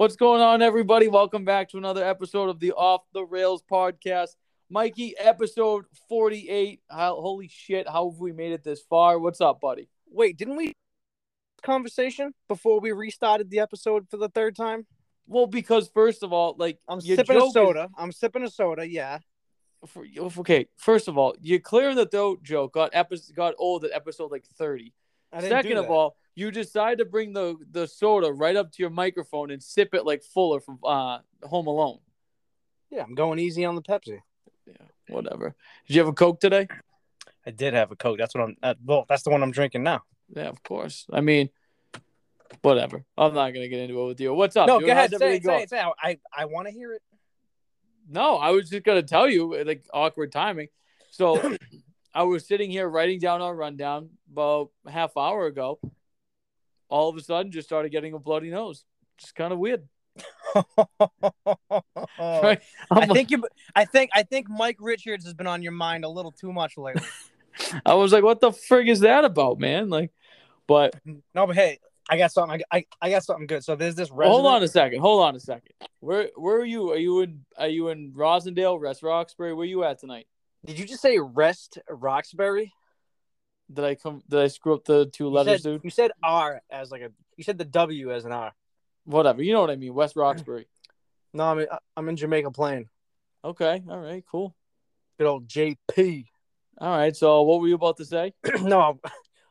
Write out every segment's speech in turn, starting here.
What's going on, everybody? Welcome back to another episode of the Off the Rails podcast. Mikey, episode 48. How, holy shit, how have we made it this far? What's up, buddy? Wait, didn't we conversation before we restarted the episode for the third time? Well, because first of all, like I'm sipping a is- soda. I'm sipping a soda. Yeah. for, okay, first of all, you clear the throat joke got episode got old at episode like 30. I didn't Second of all, you decide to bring the the soda right up to your microphone and sip it like Fuller from uh Home Alone. yeah, I'm going easy on the Pepsi. Yeah, whatever. Did you have a Coke today? I did have a Coke. That's what I'm. Uh, well, that's the one I'm drinking now. Yeah, of course. I mean, whatever. I'm not gonna get into it with you. What's up? no, dude? go ahead. Say everything it, say it, say it. I I want to hear it. No, I was just gonna tell you, like awkward timing. So I was sitting here writing down our rundown about half hour ago. All of a sudden, just started getting a bloody nose. Just kind of weird. Right? I like- think you. I think I think Mike Richards has been on your mind a little too much lately. I was like, "What the frig is that about, man?" Like, but no, but hey, I got something. I I, I got something good. So there's this. Well, hold on a second. Hold on a second. Where where are you? Are you in are you in Roslindale, Rest Roxbury? Where are you at tonight? Did you just say Rest Roxbury? Did I come did I screw up the two You letters, said, dude? you said R as like a. You said the W as an R. Whatever. You know what I mean. West Roxbury. No, I'm in, I'm in Jamaica Plain. Okay. All right, cool. Good old JP. All right. So what were you about to say? no,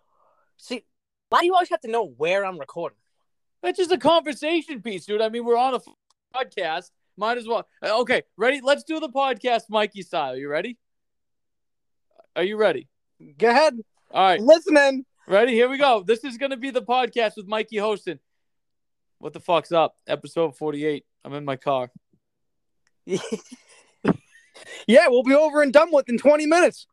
see, why do you always have to know where I'm recording? That's just a conversation piece, dude. I mean, we're on a podcast. Might as well. Uh, Okay, ready? Let's do the podcast Mikey style. You ready? Are you ready? Go ahead, All right. listening. Ready? Here we go. This is going to be the podcast with Mikey hosting. What the fuck's up? Episode 48. I'm in my car. yeah, we'll be over and done with in 20 minutes.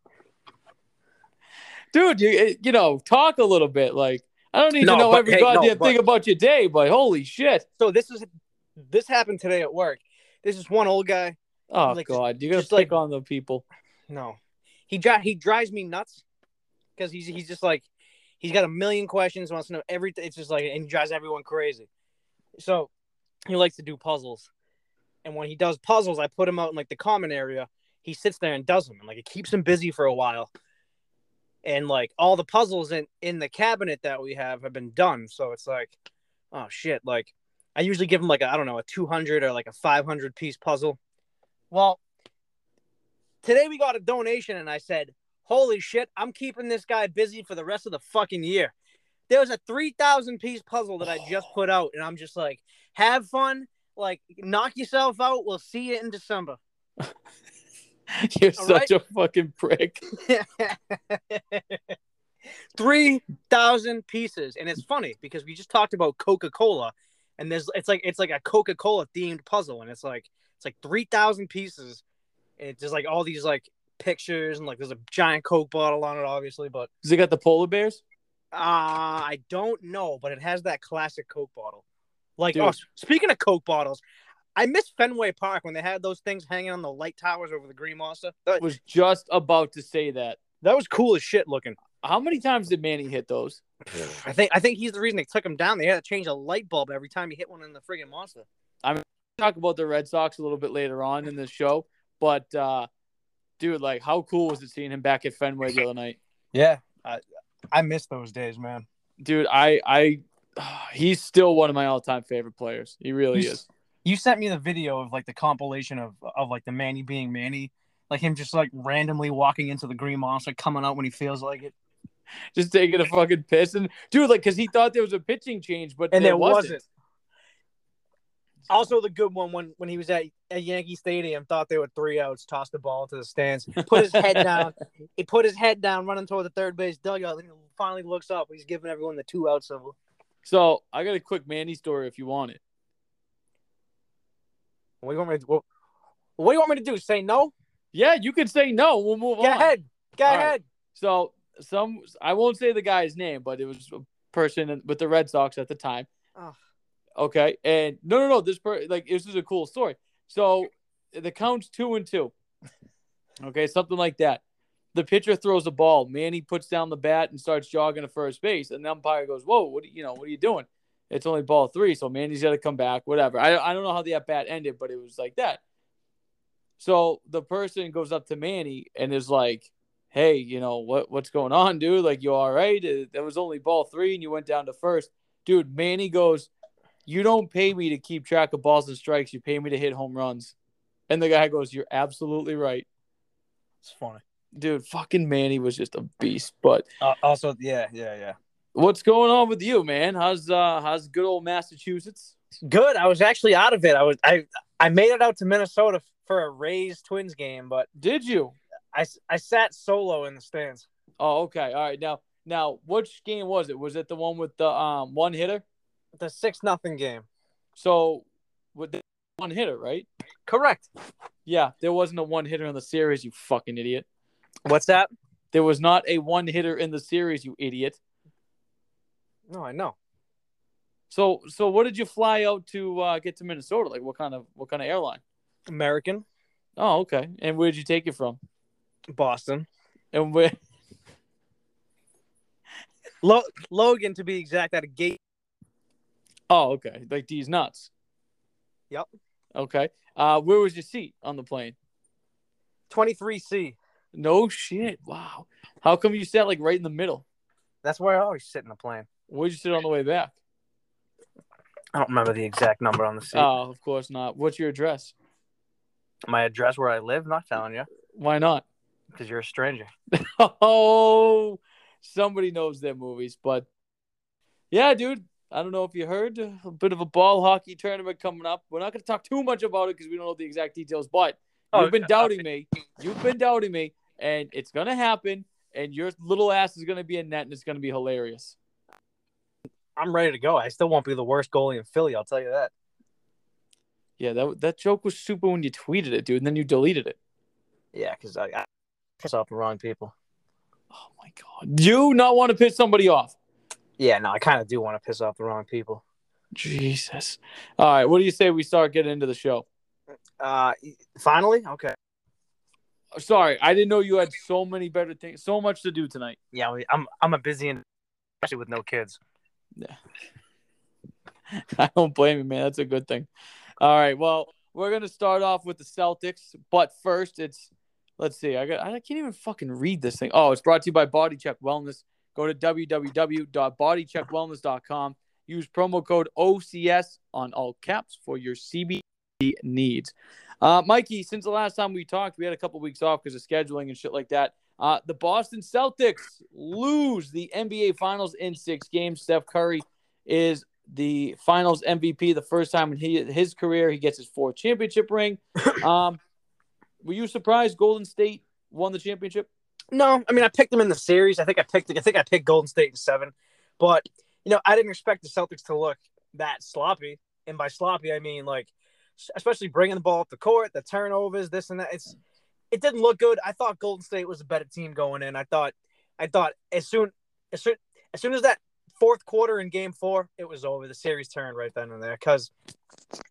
Dude, you eh, you know, talk a little bit. Like, I don't need No, to know but- every hey, no, goddamn but- thing about your day, but holy shit. So this is this happened today at work. This is one old guy. Oh, Like, God. You're to just like- on the people. No, he dri- he drives me nuts because he's he's just like he's got a million questions, wants to know everything. It's just like and he drives everyone crazy. So he likes to do puzzles, and when he does puzzles, I put him out in like the common area. He sits there and does them, and like it keeps him busy for a while. And like all the puzzles in in the cabinet that we have have been done, so it's like, oh shit! Like I usually give him like a, I don't know a two hundred or like a five hundred piece puzzle. Well, today we got a donation and I said, "Holy shit, I'm keeping this guy busy for the rest of the fucking year." There was a 3000 piece puzzle that I just put out and I'm just like, "Have fun, like knock yourself out. We'll see you in December." You're All such a fucking prick. 3000 pieces and it's funny because we just talked about Coca-Cola and there's it's like it's like a Coca-Cola themed puzzle and it's like it's like 3000 pieces and it's just like all these like pictures and like there's a giant Coke bottle on it obviously but Does it got the polar bears? Uh, I don't know, but it has that classic Coke bottle. Like, Dude. oh, speaking of Coke bottles, I miss Fenway Park when they had those things hanging on the light towers over the Green Monster. I was just about to say that. that was cool as shit looking. How many times did Manny hit those? I think I think he's the reason they took him down. They had to change a light bulb every time he hit one in the friggin' monster. I'm mean, talk about the Red Sox a little bit later on in the show, but uh dude, like how cool was it seeing him back at Fenway the other night? Yeah, I I miss those days, man. Dude, I I he's still one of my all-time favorite players. He really is. You sent me the video of like the compilation of of like the Manny being Manny, like him just like randomly walking into the Green Monster, coming out when he feels like it. Just taking a fucking piss and dude, like, cause he thought there was a pitching change, but And there there wasn't. wasn't. Also, the good one when when he was at, at Yankee Stadium, thought they were three outs, tossed the ball to the stands, put his head down. He put his head down, running toward the third base dugout. And he finally looks up. He's giving everyone the two out symbol. So I got a quick Manny story if you want it. What do you want me to? What, what do you want me to do? Say no? Yeah, you can say no. We'll move Go on. Go ahead. Go All right. ahead. So some I won't say the guy's name, but it was a person with the Red Sox at the time. Oh. Okay, and no, no, no. This per like this is a cool story. So the count's two and two. Okay, something like that. The pitcher throws a ball. Manny puts down the bat and starts jogging to first base, and the umpire goes, "Whoa, what? Are, you know, what are you doing?" It's only ball three, so Manny's got to come back. Whatever. I I don't know how the at bat ended, but it was like that. So the person goes up to Manny and is like, "Hey, you know what what's going on, dude? Like, you all right? That was only ball three, and you went down to first, dude." Manny goes, "You don't pay me to keep track of balls and strikes. You pay me to hit home runs." And the guy goes, "You're absolutely right, It's funny. dude. Fucking Manny was just a beast." But Uh, also, yeah, yeah, yeah. what's going on with you, man? How's uh how's good old Massachusetts? Good. I was actually out of it. I was I I made it out to Minnesota for a Rays Twins game, but Did you? I I sat solo in the stands. Oh, okay. All right. Now, now, which game was it? Was it the one with the um one hitter? The six nothing game. So with the one hitter, right? Correct. Yeah, there wasn't a one hitter in the series, you fucking idiot. What's that? There was not a one hitter in the series, you idiot. No, I know. So, so what did you fly out to uh, get to Minnesota? Like, what kind of what kind of airline? American, Oh, okay. And where did you take it from? Boston, And where? Lo- Logan to be exact, at a gate. Oh, okay. Like these nuts. Yep. Okay. Uh, where was your seat on the plane? Twenty three C. No shit. Wow. How come you sat like right in the middle? That's where I always sit in the plane. Where'd you sit on the way back? I don't remember the exact number on the seat. Oh, of course not. What's your address? My address where I live. Not telling you Why not? because you're a stranger. Oh, somebody knows their movies, but yeah, dude. I don't know if you heard a bit of a ball hockey tournament coming up. We're not going to talk too much about it because we don't know the exact details. But Oh, you've been doubting me. You've been doubting me, and it's going to happen. And your little ass is going to be in net, and it's going to be hilarious. I'm ready to go. I still won't be the worst goalie in Philly. I'll tell you that. Yeah, that that joke was super when you tweeted it, dude, and then you deleted it. Yeah, because I, I piss off the wrong people. Oh my god, you not want to piss somebody off? Yeah, no, I kind of do want to piss off the wrong people. Jesus. All right, what do you say we start getting into the show? Uh, finally, okay. Sorry, I didn't know you had so many better things, so much to do tonight. Yeah, I'm I'm a busy and especially with no kids. Yeah. I don't blame you, man. That's a good thing. All right, well, we're gonna start off with the Celtics, but first, it's let's see. I got I can't even fucking read this thing. Oh, it's brought to you by Body Check Wellness. Go to www.bodycheckwellness.com. Use promo code OCS on all caps for your CBD needs. Uh, Mikey, since the last time we talked, we had a couple weeks off because of scheduling and shit like that. Uh, the Boston Celtics lose the NBA Finals in six games. Steph Curry is the Finals MVP, the first time in he, his career he gets his fourth championship ring. Um, were you surprised Golden State won the championship? No, I mean I picked them in the series. I think I picked I think I picked Golden State in seven, but you know I didn't expect the Celtics to look that sloppy. And by sloppy, I mean like especially bringing the ball up the court, the turnovers, this and that. It's it didn't look good. I thought Golden State was a better team going in. I thought I thought as soon as soon as soon as that fourth quarter in Game Four, it was over. The series turned right then and there. Because,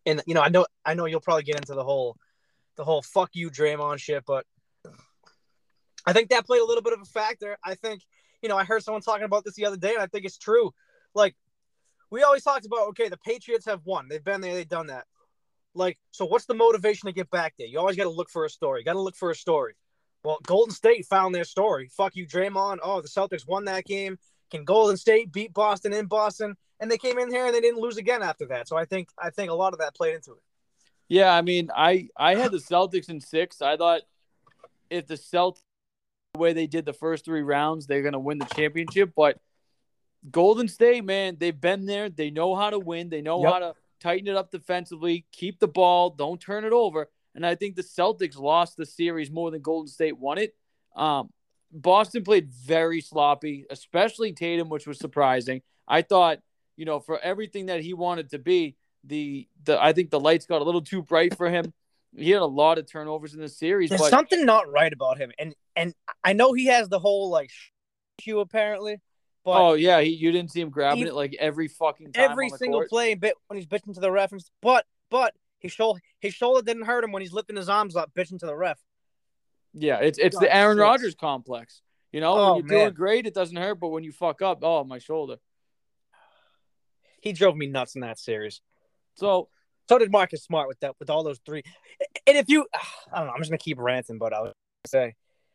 and you know I know I know you'll probably get into the whole the whole fuck you Draymond shit, but I think that played a little bit of a factor. I think, you know, I heard someone talking about this the other day, and I think it's true. Like, we always talked about, okay, the Patriots have won. They've been there, they've done that. Like, so what's the motivation to get back there? You always got to look for a story. Got to look for a story. Well, Golden State found their story. Fuck you, Draymond. Oh, the Celtics won that game. Can Golden State beat Boston in Boston? And they came in here and they didn't lose again after that. So I think I think a lot of that played into it. Yeah, I mean, I I had the Celtics in six. I thought if the Celtics the way they did the first three rounds, they're gonna win the championship. But Golden State, man, they've been there. They know how to win. They know Yep. how to tighten it up defensively, keep the ball, don't turn it over. And I think the Celtics lost the series more than Golden State won it. Um, Boston played very sloppy, especially Tatum, which was surprising. I thought, you know, for everything that he wanted to be, the the I think the lights got a little too bright for him. He had a lot of turnovers in the series, There's but something not right about him, and and I know he has the whole like issue apparently, but oh yeah, he, you didn't see him grabbing He- it like every fucking time every single court. play bit when he's bitching to the ref, but but his shoulder his shoulder didn't hurt him when he's lifting his arms up bitching to the ref. Yeah, it's it's God, the Aaron. Rodgers complex. You know, Oh, when you're doing great, it doesn't hurt, but when you fuck up, oh my shoulder. he drove me nuts in that series. So So did Marcus Smart with that with all those three. And if you, I don't know, I'm just gonna keep ranting, but I was gonna say,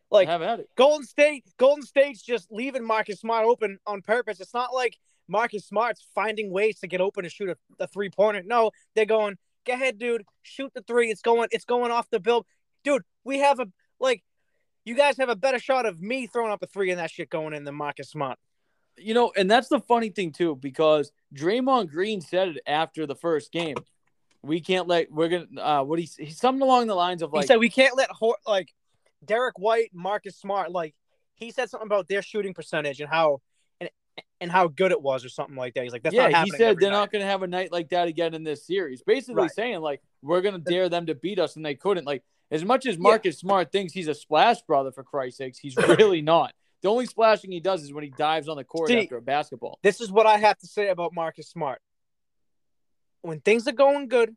like have at it. Golden State, Golden State's just leaving Marcus Smart open on purpose. It's not like Marcus Smart's finding ways to get open and shoot a, a three pointer. No, they're going, go ahead, dude, shoot the three. It's going, it's going off the bill, dude. We have a like, you guys have a better shot of me throwing up a three and that shit going in than Marcus Smart. You know, and that's the funny thing too, because Draymond Green said it after the first game. We can't let we're gonna uh what he he's something along the lines of like he said we can't let Hor- like Derrick White, Marcus Smart, like he said something about their shooting percentage and how and and how good it was or something like that. He's like, that's yeah, he said they're night. not to have a night like that again in this series. Basically Right. saying like we're to dare them to beat us, and they couldn't. Like as much as Marcus Smart thinks he's a splash brother for Christ's sakes, he's really not. The only splashing he does is when he dives on the court See, after a basketball. This is what I have to say about Marcus Smart. When things are going good,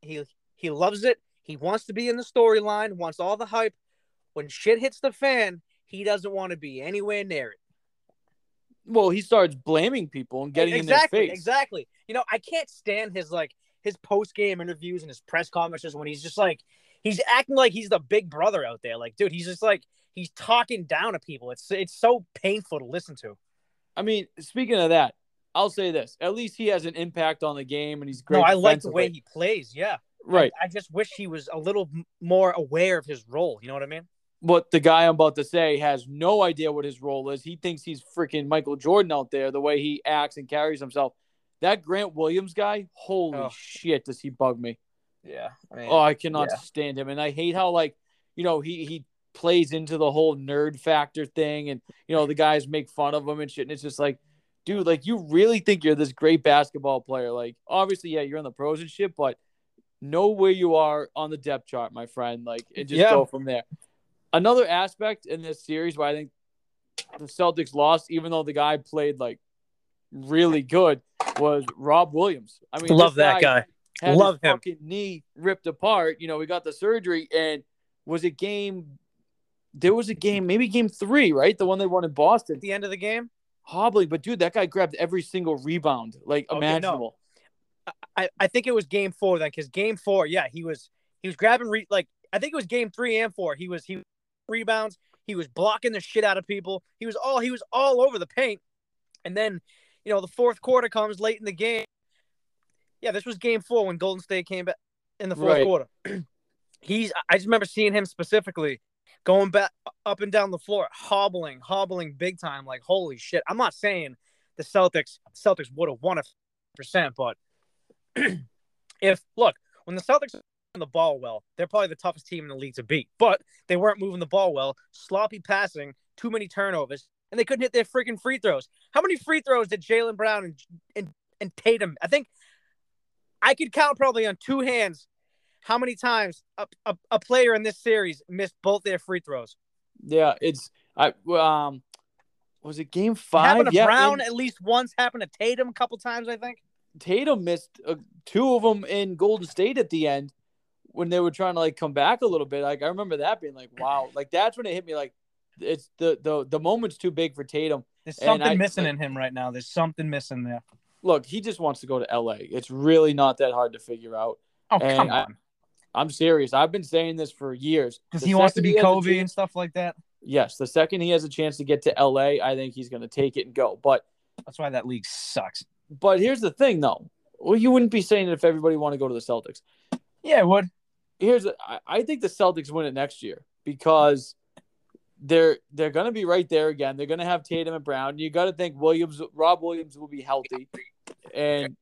he he loves it. He wants to be in the storyline, wants all the hype. When shit hits the fan, he doesn't want to be anywhere near it. Well, he starts blaming people and getting exactly, in their face. exactly. You know, I can't stand his like his post game interviews and his press conferences when he's just like he's acting like he's the big brother out there. Like, dude, he's just like he's talking down to people. It's it's so painful to listen to. I mean, speaking of that, I'll say this: at least he has an impact on the game, and he's great. no, I like the way he plays. Yeah, right. I, I just wish he was a little more aware of his role. You know what I mean? what the guy I'm about to say has no idea what his role is. He thinks he's freaking Michael Jordan out there, the way he acts and carries himself. That Grant Williams guy, holy Oh. shit, does he bug me? Yeah. I mean, Oh, I cannot yeah. stand him. And I hate how, like, you know, he, he plays into the whole nerd factor thing and, you know, the guys make fun of him and shit. And it's just like, dude, like, you really think you're this great basketball player. Like, obviously, yeah, you're in the pros and shit, but know where you are on the depth chart, my friend. Like, and just Yeah. go from there. Another aspect in this series where I think the Celtics lost, even though the guy played like really good, was Rob Williams. I mean, love that guy. had Love him. fucking knee ripped apart. You know, we got the surgery, and was it game? There was a game, maybe game three, right? The one they won in Boston. At the end of the game, Hobbling, but dude, that guy grabbed every single rebound, like oh, Okay, no. imaginable. I, I think it was game four then, because game four, yeah, he was he was grabbing re- like I think it was game three and four. He was he rebounds. He was blocking the shit out of people. He was all he was all over the paint. And then, you know, the fourth quarter comes late in the game. Yeah, this was game four when Golden State came back in the fourth Right. quarter. He's I just remember seeing him specifically going back up and down the floor, hobbling, hobbling big time. Like, holy shit. I'm not saying the Celtics Celtics would have won a percent, but if look, when the Celtics the ball well, they're probably the toughest team in the league to beat. But they weren't moving the ball well, sloppy passing, too many turnovers, and they couldn't hit their freaking free throws. How many free throws did Jaylen Brown and, and and Tatum? I think I could count probably on two hands how many times a, a, a player in this series missed both their free throws. Yeah, it's I um, was it game It five? happened to yeah, Brown at least once. Happened to Tatum a couple times, I think. Tatum missed uh, two of them in Golden State at the end when they were trying to like come back a little bit. Like I remember that being like, wow, like that's when it hit me. Like it's the the the moment's too big for Tatum. There's something I- missing like- in him right now. There's something missing there. Look, he just wants to go to LA. It's really not that hard to figure out. Oh And come on, I'm serious. I've been saying this for years. because he wants to be Kobe chance- and stuff like that. Yes, the second he has a chance to get to LA, I think he's going to take it and go. But That's why that league sucks. but here's the thing, though. Well, you wouldn't be saying it if everybody wanted to go to the Celtics. Yeah, it would. Here's I I think the Celtics win it next year because they're they're going to be right there again. They're going to have Tatum and Brown. You got to think Williams, Rob Williams will be healthy, and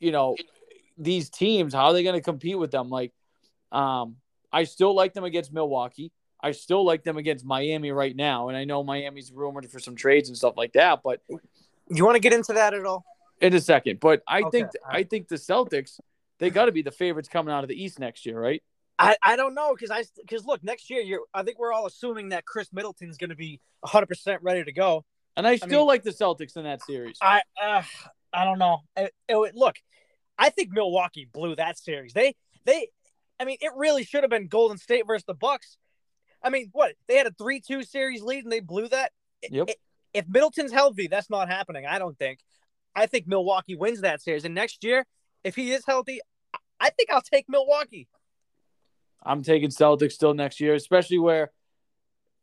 you know these teams. How are they going to compete with them? Like, um, I still like them against Milwaukee. I still like them against Miami right now, and I know Miami's rumored for some trades and stuff like that. But You want to get into that at all? in a second, but I Okay, think all I think the Celtics they got to be the favorites coming out of the East next year, right? I, I don't know because I because look next year you're I think we're all assuming that Khris Middleton's going to be 100 percent ready to go. And I still mean- like the Celtics in that series. I uh, I don't know. It- it- look, I think Milwaukee blew that series. They they I mean it really should have been Golden State versus the Bucks. I mean what they had a three two series lead and they blew that. Yep. I- If Middleton's healthy, that's not happening. I don't think. I think Milwaukee wins that series. And next year, if he is healthy, I think I'll take Milwaukee. I'm taking Celtics still next year, especially where,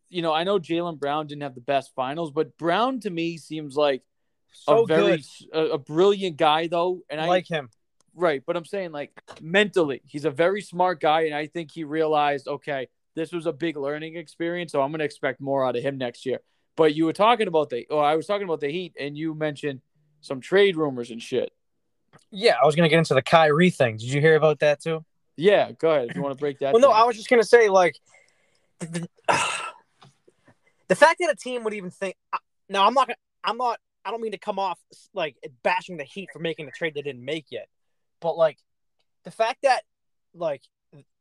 you know, I know Jaylen Brown didn't have the best finals, but Brown to me seems like So a very a, a brilliant guy though, and I like him. Right, but I'm saying like mentally, he's a very smart guy, and I think he realized, okay, this was a big learning experience, so I'm going to expect more out of him next year. But you were talking about the, oh, I was talking about the Heat, and you mentioned some trade rumors and shit. Yeah, I was gonna get into the Kyrie thing. Did you hear about that too? Yeah, go ahead if you want to break that. Well, no. I was just gonna say like the, the fact that a team would even think. Uh, now, I'm not. I'm not. I don't mean to come off like bashing the Heat for making a trade they didn't make yet, but like the fact that like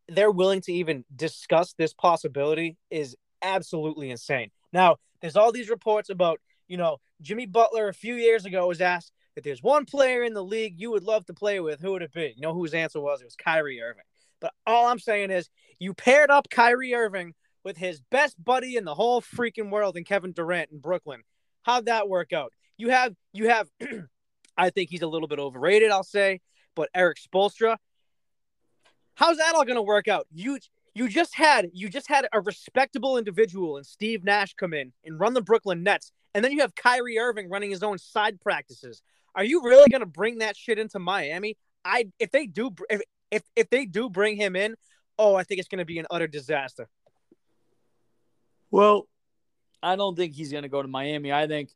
they're willing to even discuss this possibility is absolutely insane. Now, there's all these reports about you know Jimmy Butler a few years ago was asked if there's one player in the league you would love to play with, who would it be? You know whose answer was? It was Kyrie Irving. But all I'm saying is you paired up Kyrie Irving with his best buddy in the whole freaking world in Kevin Durant in Brooklyn. How'd that work out? You have you have I think he's a little bit overrated, I'll say, but Erik Spoelstra. How's that all gonna work out? You you just had you just had a respectable individual and Steve Nash come in and run the Brooklyn Nets, and then you have Kyrie Irving running his own side practices. Are you really gonna bring that shit into Miami? I if they do if if, if they do bring him in, oh, I think it's gonna be an utter disaster. Well, I don't think he's going to go to Miami. I think,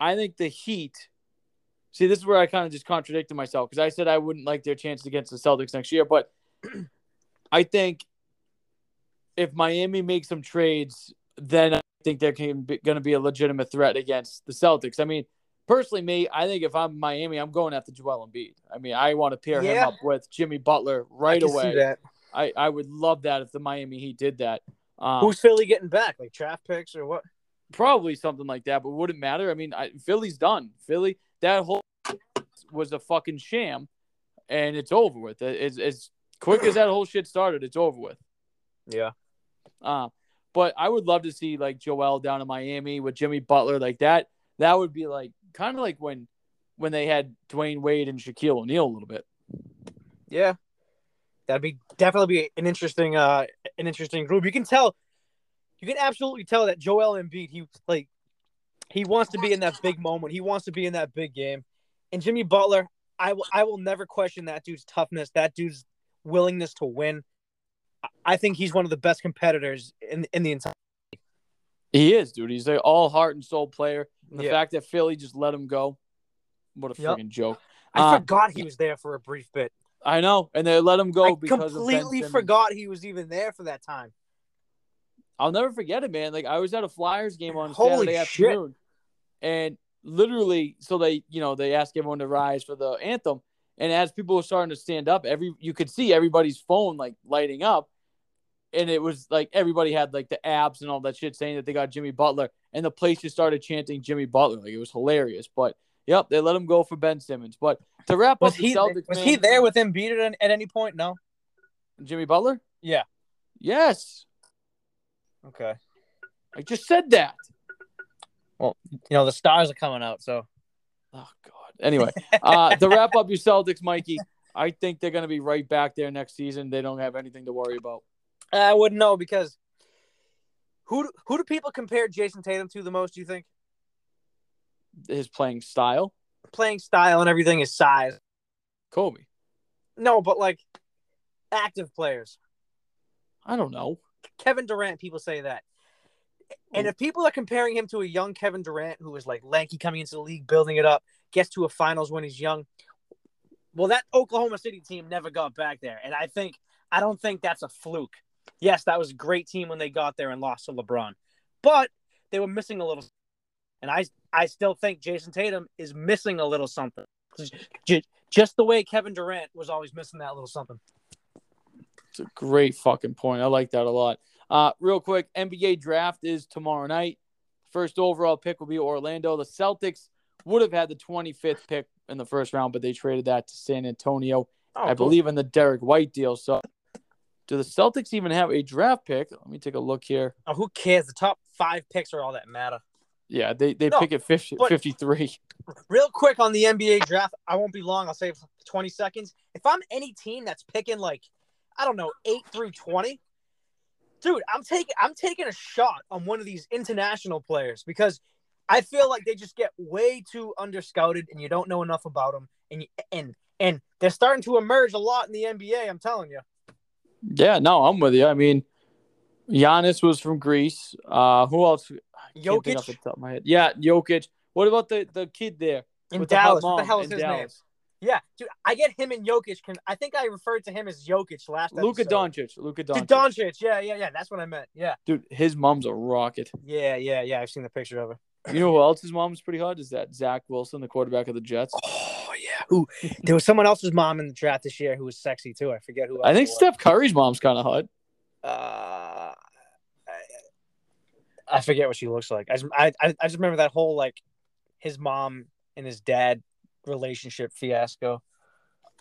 I think the Heat. See, this is where I kind of just contradicted myself because I said I wouldn't like their chances against the Celtics next year, but I think if Miami makes some trades, then I think they're going to be a legitimate threat against the Celtics. I mean, personally, me, I think if I'm Miami, I'm going after Joel Embiid. I mean, I want to pair him up with Jimmy Butler right I away. that. I, I would love that if the Miami Heat did that. Um, Who's Philly getting back? Like draft picks or what? Probably something like that, but wouldn't matter. I mean, I, Philly's done. Philly, that whole was a fucking sham, and it's over with. As, as quick as that whole shit started, it's over with. Yeah. Uh, but I would love to see like Joel down in Miami with Jimmy Butler like that. That would be like kind of like when when they had Dwyane Wade and Shaquille O'Neal a little bit. Yeah. That'd be definitely be an interesting uh an interesting group. You can tell you can absolutely tell that Joel Embiid he like he wants to be in that big moment. He wants to be in that big game. And Jimmy Butler, I will I will never question that dude's toughness, that dude's willingness to win. I- think he's one of the best competitors in in the entire He is, dude. He's an all heart and soul player. The Yeah. fact that Philly just let him go, what a Yep. freaking joke. I Uh, forgot he was there for a brief bit. I know, and they let him go I because completely forgot he was even there for that time. I'll never forget it, man. Like I was at a Flyers game on Holy Saturday shit. afternoon, and literally, so they, you know, they asked everyone to rise for the anthem, and as people were starting to stand up, every you could see everybody's phone like lighting up, and it was like everybody had like the abs and all that shit saying that they got Jimmy Butler, and the place just started chanting Jimmy Butler, like it was hilarious. But yep, they let him go for Ben Simmons. But to wrap Was up the he Celtics, was man, he there with Embiid at, at any point? No. Jimmy Butler? Yeah. Yes, Okay. I just said that. Well, you know the stars are coming out, so Oh God. Anyway, uh, to wrap up your Celtics, Mikey, I think they're going to be right back there next season. They don't have anything to worry about. I wouldn't know because who who do people compare Jayson Tatum to the most? Do you think His playing style, playing style and everything is size? Kobe. No, but like active players. I don't know. Kevin Durant, people say that. And mm. if people are comparing him to a young Kevin Durant who is like lanky coming into the league, building it up, gets to a finals when he's young, well, that Oklahoma City team never got back there. And I think I don't think that's a fluke. Yes, that was a great team when they got there and lost to LeBron, but they were missing a little. And I I still think Jayson Tatum is missing a little something, just the way Kevin Durant was always missing that little something. It's a great fucking point. I like that a lot. Uh, real quick, NBA draft is tomorrow night. First overall pick will be Orlando. The Celtics would have had the 25th pick in the first round, but they traded that to San Antonio, Oh, I cool. believe, in the Derrick White deal. So, do the Celtics even have a draft pick? Let me take a look here. Oh, who cares? The top five picks are all that matter. Yeah, they, they No, pick at 50, 53. Real quick on the NBA draft, I won't be long. I'll save 20 seconds. If I'm any team that's picking like, I don't know, eight through 20, dude, I'm taking I'm taking a shot on one of these international players because I feel like they just get way too underscouted and you don't know enough about them and you, and and they're starting to emerge a lot in the NBA. I'm telling you. Yeah, no, I'm with you. I mean, Giannis was from Greece. Uh, who else? I can't off the Jokic top of my head. Yeah, Jokic. What about the, the kid there? in with the Dallas. What the hell is in his name? Yeah, dude, I get him and Jokic. Can I think I referred to him as Jokic last Luka episode. Doncic. Luka Doncic. Dude, Doncic. Yeah, yeah, yeah. That's what I meant. Yeah, Dude, his mom's a rocket. yeah, yeah, yeah. I've seen the picture of her. You know who else his mom's pretty hot? Is that Zach Wilson, the quarterback of the Jets? Oh yeah. Who? There was someone else's mom in the draft this year who was sexy too. I forget who. I think. Steph Curry's mom's kind of hot. Uh, I, I forget what she looks like. I just, I, I I just remember that whole like his mom and his dad relationship fiasco.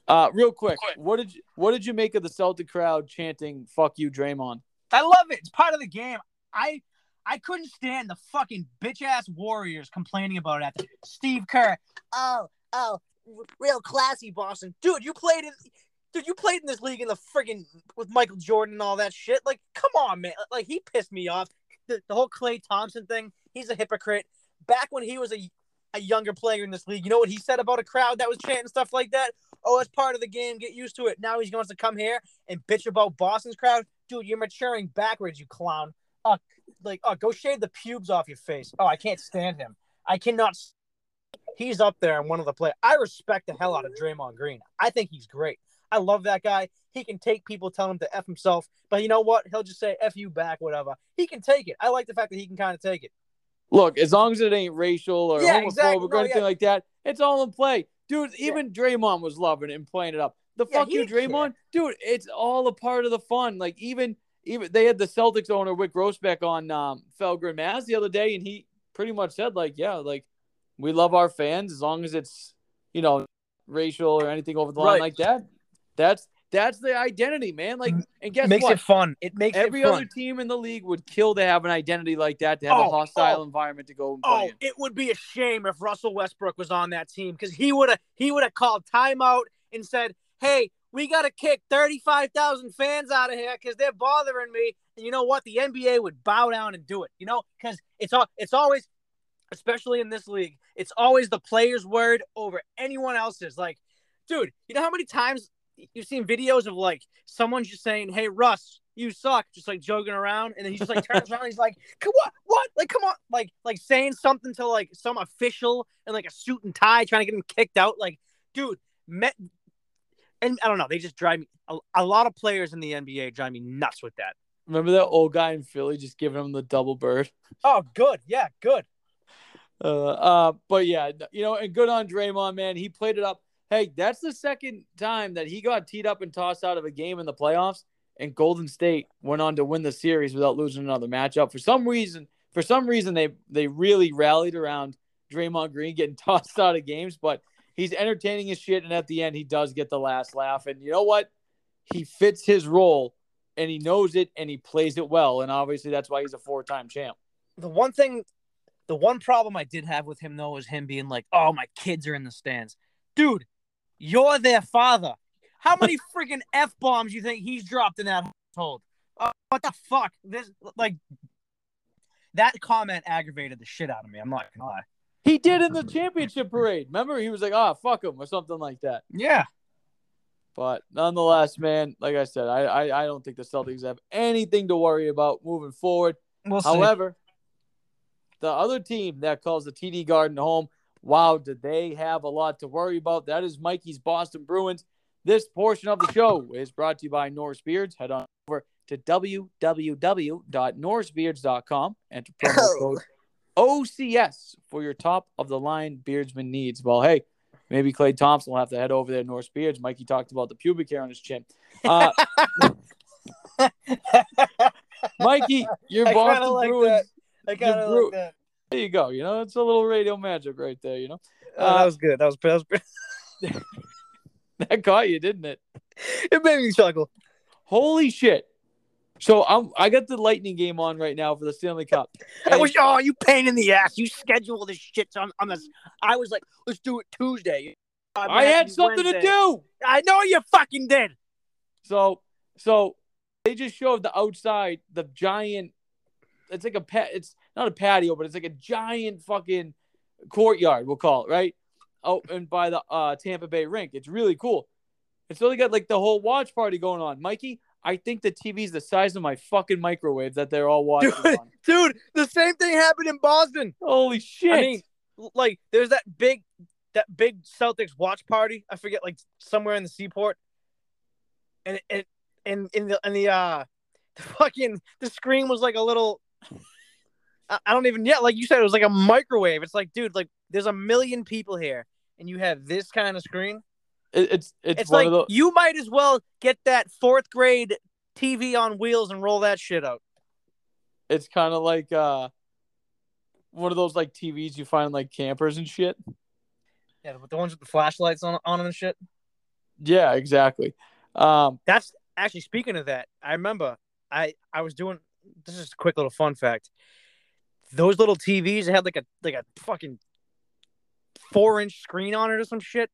Uh, real quick, what did you what did you make of the Celtic crowd chanting "Fuck you, Draymond"? I love it. It's part of the game. I I couldn't stand the fucking bitch ass Warriors complaining about it. After. Steve Kerr. Oh, oh, real classy Boston. Dude, you played in Dude, you played in this league in the friggin' with Michael Jordan and all that shit. Like, come on, man. Like he pissed me off. The, the whole Klay Thompson thing, he's a hypocrite. Back when he was a a younger player in this league, you know what he said about a crowd that was chanting stuff like that? Oh, it's part of the game. Get used to it. Now he's going to come here and bitch about Boston's crowd. Dude, you're maturing backwards, you clown. Uh, like, oh, go shave the pubes off your face. Oh, I can't stand him. I cannot. He's up there and one of the players. I respect the hell out of Draymond Green. I think he's great. I love that guy. He can take people telling him to F himself, but you know what? He'll just say F you back, whatever. He can take it. I like the fact that he can kind of take it. Look, as long as it ain't racial or Yeah, homophobic exactly. or No, anything yeah. like that, it's all in play. Dude, even Draymond was loving it and playing it up. The Yeah, fuck you, Draymond, dude. It's all a part of the fun. Like even even they had the Celtics owner Wyc Grousbeck on um, Felger and Mazz the other day, and he pretty much said like, yeah, like we love our fans as long as it's you know racial or anything over the line Right. like that. That's that's the identity, man. Like, and guess makes what? it fun. It makes Every it fun. other team in the league would kill to have an identity like that, to have a Oh, hostile oh. environment to go and play Oh, in. it would be a shame if Russell Westbrook was on that team because he would have he would have called timeout and said, "Hey, we got to kick thirty five thousand fans out of here because they're bothering me." And you know what? The NBA would bow down and do it. You know, because it's all it's always, especially in this league, it's always the player's word over anyone else's. Like, dude, you know how many times you've seen videos of like someone just saying, "Hey, Russ." You suck, just like joking around, and then he just like turns around. And he's like, "Come what? What? Like, come on!" Like, like saying something to like some official in like a suit and tie, trying to get him kicked out. Like, dude, met, and I don't know. They just drive me. A, a lot of players in the NBA drive me nuts with that. Remember that old guy in Philly just giving him the double bird? Oh, good, yeah, good. Uh, uh, but yeah, you know, and good on Draymond, man. He played it up. Hey, that's the second time that he got teed up and tossed out of a game in the playoffs, and Golden State went on to win the series without losing another matchup. For some reason, for some reason, they they really rallied around Draymond Green getting tossed out of games, but he's entertaining his shit, and at the end, he does get the last laugh. And you know what? He fits his role, and he knows it, and he plays it well, and obviously that's why he's a four-time champ. The one thing, the one problem I did have with him though was him being like, "Oh, my kids are in the stands, dude. You're their father. How many freaking f bombs you think he's dropped in that household? Oh, what the fuck? This like." That comment aggravated the shit out of me. I'm not gonna lie. He did in the championship parade. Remember, he was like, "Ah, fuck him" or something like that. Yeah. But nonetheless, man, like I said, I, I I don't think the Celtics have anything to worry about moving forward. We'll see. However, the other team that calls the TD Garden home, wow, did they have a lot to worry about? That is Mikey's Boston Bruins. This portion of the show is brought to you by Norse Beards. Head on over to www.norsebeards.com. Enter promo code OCS for your top of the line beardsman needs. Well, hey, maybe Klay Thompson will have to head over there to Norse Beards. Mikey talked about the pubic hair on his chin. Uh, Mikey, your Boston like Bruins. that. I kind of Bru- like that. There you go. You know, it's a little radio magic right there. You know, Oh, Uh, that was good. That was, that was that caught you, didn't it? it made me chuckle. Holy shit! So I'm I got the Lightning game on right now for the Stanley Cup. I was oh you pain in the ass. You schedule this shit on on this. I was like, let's do it Tuesday. Uh, I had something to do. I know you fucking did. So so they just showed the outside the giant. It's like a pet. It's not a patio, but it's like a giant fucking courtyard. We'll call it right. Oh, and by the uh, Tampa Bay rink, it's really cool. It's they got like the whole watch party going on. Mikey, I think the TV's the size of my fucking microwave that they're all watching Dude. Dude, the same thing happened in Boston. Holy shit! I mean, like there's that big that big Celtics watch party. I forget like somewhere in the seaport. And it and in the in the uh the fucking the screen was like a little I, don't even yet. like you said, it was like a microwave. It's like, dude, like there's a million people here and you have this kind of screen. It- it's it's, It's, like those. you might as well get that fourth grade TV on wheels and roll that shit out. It's kind of like uh, one of those like TVs you find like campers and shit. Yeah, but the ones with the flashlights on on them and shit. Yeah, exactly. Um, That's actually speaking of that. I remember I I was doing this is a quick little fun fact. Those little TVs had like a like a fucking four inch screen on it or some shit.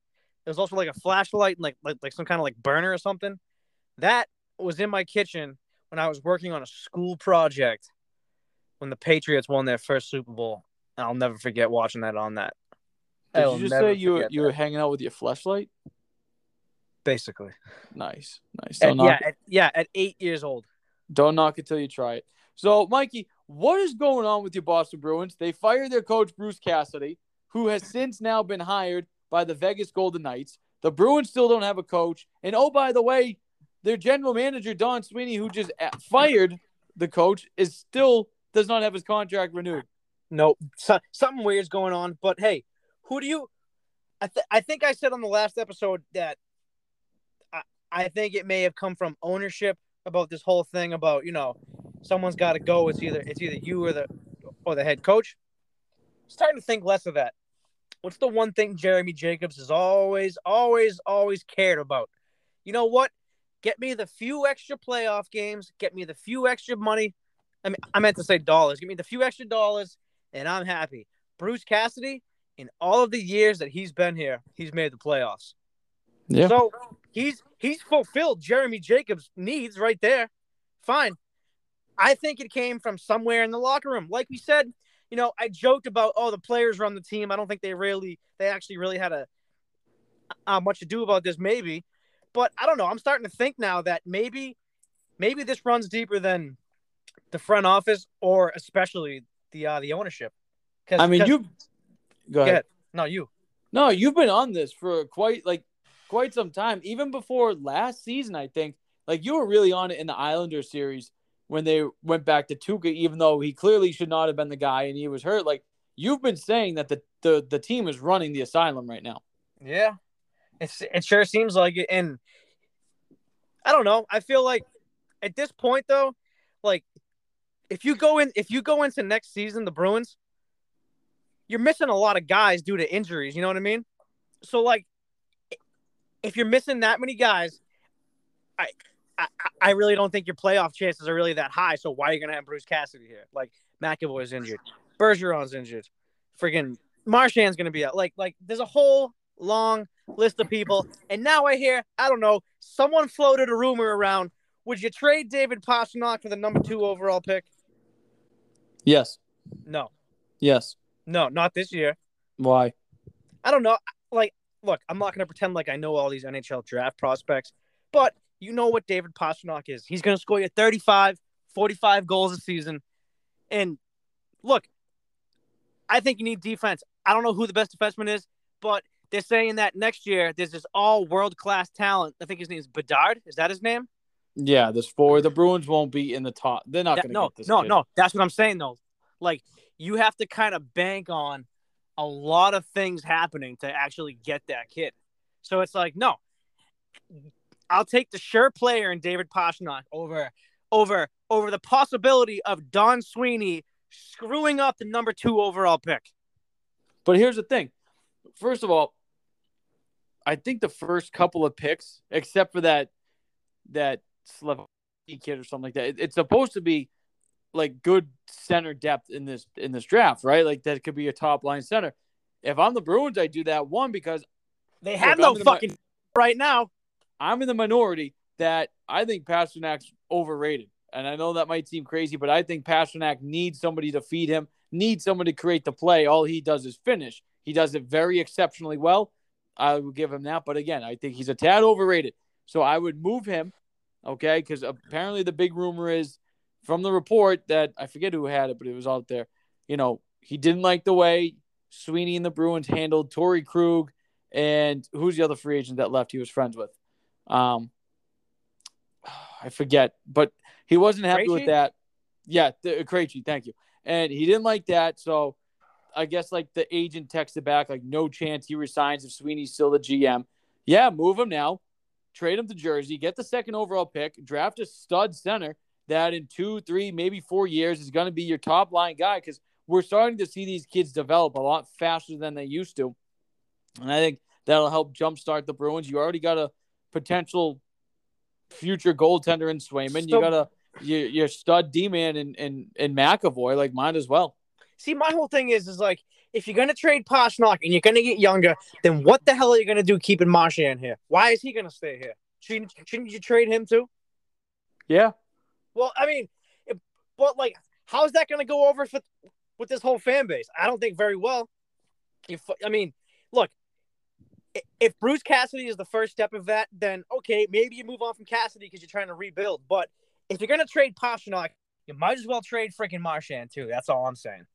It was also like a flashlight and like like, like some kind of like burner or something. That was in my kitchen when I was working on a school project when the Patriots won their first Super Bowl. And I'll never forget watching that on that. Did will you just say you forget you that. were hanging out with your flashlight? Basically. Nice, nice. At- yeah, at, yeah, at eight years old. Don't knock it till you try it. So, Mikey, what is going on with your Boston Bruins? They fired their coach Bruce Cassidy, who has since now been hired by the Vegas Golden Knights. The Bruins still don't have a coach, and oh by the way, their general manager Don Sweeney, who just uh, fired the coach, is still does not have his contract renewed. No, so, something weird's going on. But hey, who do you? I th- I think I said on the last episode that I I think it may have come from ownership about this whole thing about you know someone's got to go. It's either it's either you or the or the head coach. Starting to think less of that. What's the one thing Jeremy Jacobs has always always always cared about? You know what? Get me the few extra playoff games. Get me the few extra money. I mean, I meant to say dollars. Give me the few extra dollars and I'm happy. Bruce Cassidy, in all of the years that he's been here, he's made the playoffs. Yeah. So he's he's fulfilled Jeremy Jacobs' needs right there. Fine. I think it came from somewhere in the locker room. Like we said, you know, I joked about oh the players run the team. I don't think they really they actually really had a uh, much to do about this maybe. But I don't know. I'm starting to think now that maybe maybe this runs deeper than the front office or especially the uh, the ownership. Cause, I mean, 'cause- you go Go ahead. ahead. No, you. No, you've been on this for quite like quite some time. Even before last season, I think. Like you were really on it in the Islander series when they went back to Tuukka, even though he clearly should not have been the guy and he was hurt. Like you've been saying that the the, the team is running the asylum right now. Yeah. It's it sure seems like it. And I don't know. I feel like at this point though, like if you go in if you go into next season, the Bruins, you're missing a lot of guys due to injuries. You know what I mean? So like, if you're missing that many guys, I I, I really don't think your playoff chances are really that high. So why are you gonna have Bruce Cassidy here? Like McAvoy's injured, Bergeron's injured, friggin' Marchand's gonna be out. Like like there's a whole long list of people, and now I hear I don't know someone floated a rumor around. Would you trade David Pastrnak for the number two overall pick? Yes. No, Yes. no, not this year. Why? I don't know. Like, look, I'm not going to pretend like I know all these NHL draft prospects, but you know what David Pastrnak is. He's going to score you 35, 45 goals a season. And look, I think you need defense. I don't know who the best defenseman is, but they're saying that next year there's this all world class talent. I think his name is Bedard. Is that his name? Yeah, this four. The Bruins won't be in the top. They're not going to no, get this. no, kid. no. That's what I'm saying though. Like you have to kind of bank on a lot of things happening to actually get that kid. So it's like, no, I'll take the sure player in David Pastrnak over over over the possibility of Don Sweeney screwing up the number two overall pick. But here's the thing. First of all, I think the first couple of picks, except for that that Slav kid or something like that. It, it's supposed to be like good center depth in this in this draft, right? Like that could be a top line center. If I'm the Bruins, I do that one because They have no the- fucking right now. I'm in the minority that I think Pastrnak's overrated. And I know that might seem crazy, but I think Pastrnak needs somebody to feed him, needs someone to create the play. All he does is finish. He does it very exceptionally well. I would give him that. But again, I think he's a tad overrated. So I would move him, okay? Because apparently the big rumor is from the report that I forget who had it, but it was out there. You know, he didn't like the way Sweeney and the Bruins handled Torrey Krug and who's the other free agent that left he was friends with? Um, I forget, but he wasn't happy with that. Yeah, the, Krejci, thank you. And he didn't like that, so I guess like the agent texted back like, no chance he resigns if Sweeney's still the GM. Yeah, move him now, trade him to Jersey, get the second overall pick, draft a stud center that in two, three, maybe four years is going to be your top line guy because we're starting to see these kids develop a lot faster than they used to, and I think that'll help jumpstart the Bruins. You already got a potential future goaltender in Swayman. So- you got a your, your stud D man in, in in McAvoy, like mine as well. See, my whole thing is, is like, if you're gonna trade Pastrnak and you're gonna get younger, then what the hell are you gonna do keeping Marchand here? Why is he gonna stay here? Shouldn't, shouldn't you trade him too? Yeah, Well, I mean, it, but like, how is that gonna go over with with this whole fan base? I don't think very well. If I mean, look, if Bruce Cassidy is the first step of that, then okay, maybe you move on from Cassidy because you're trying to rebuild. But if you're gonna trade Pastrnak, you might as well trade freaking Marchand too. That's all I'm saying.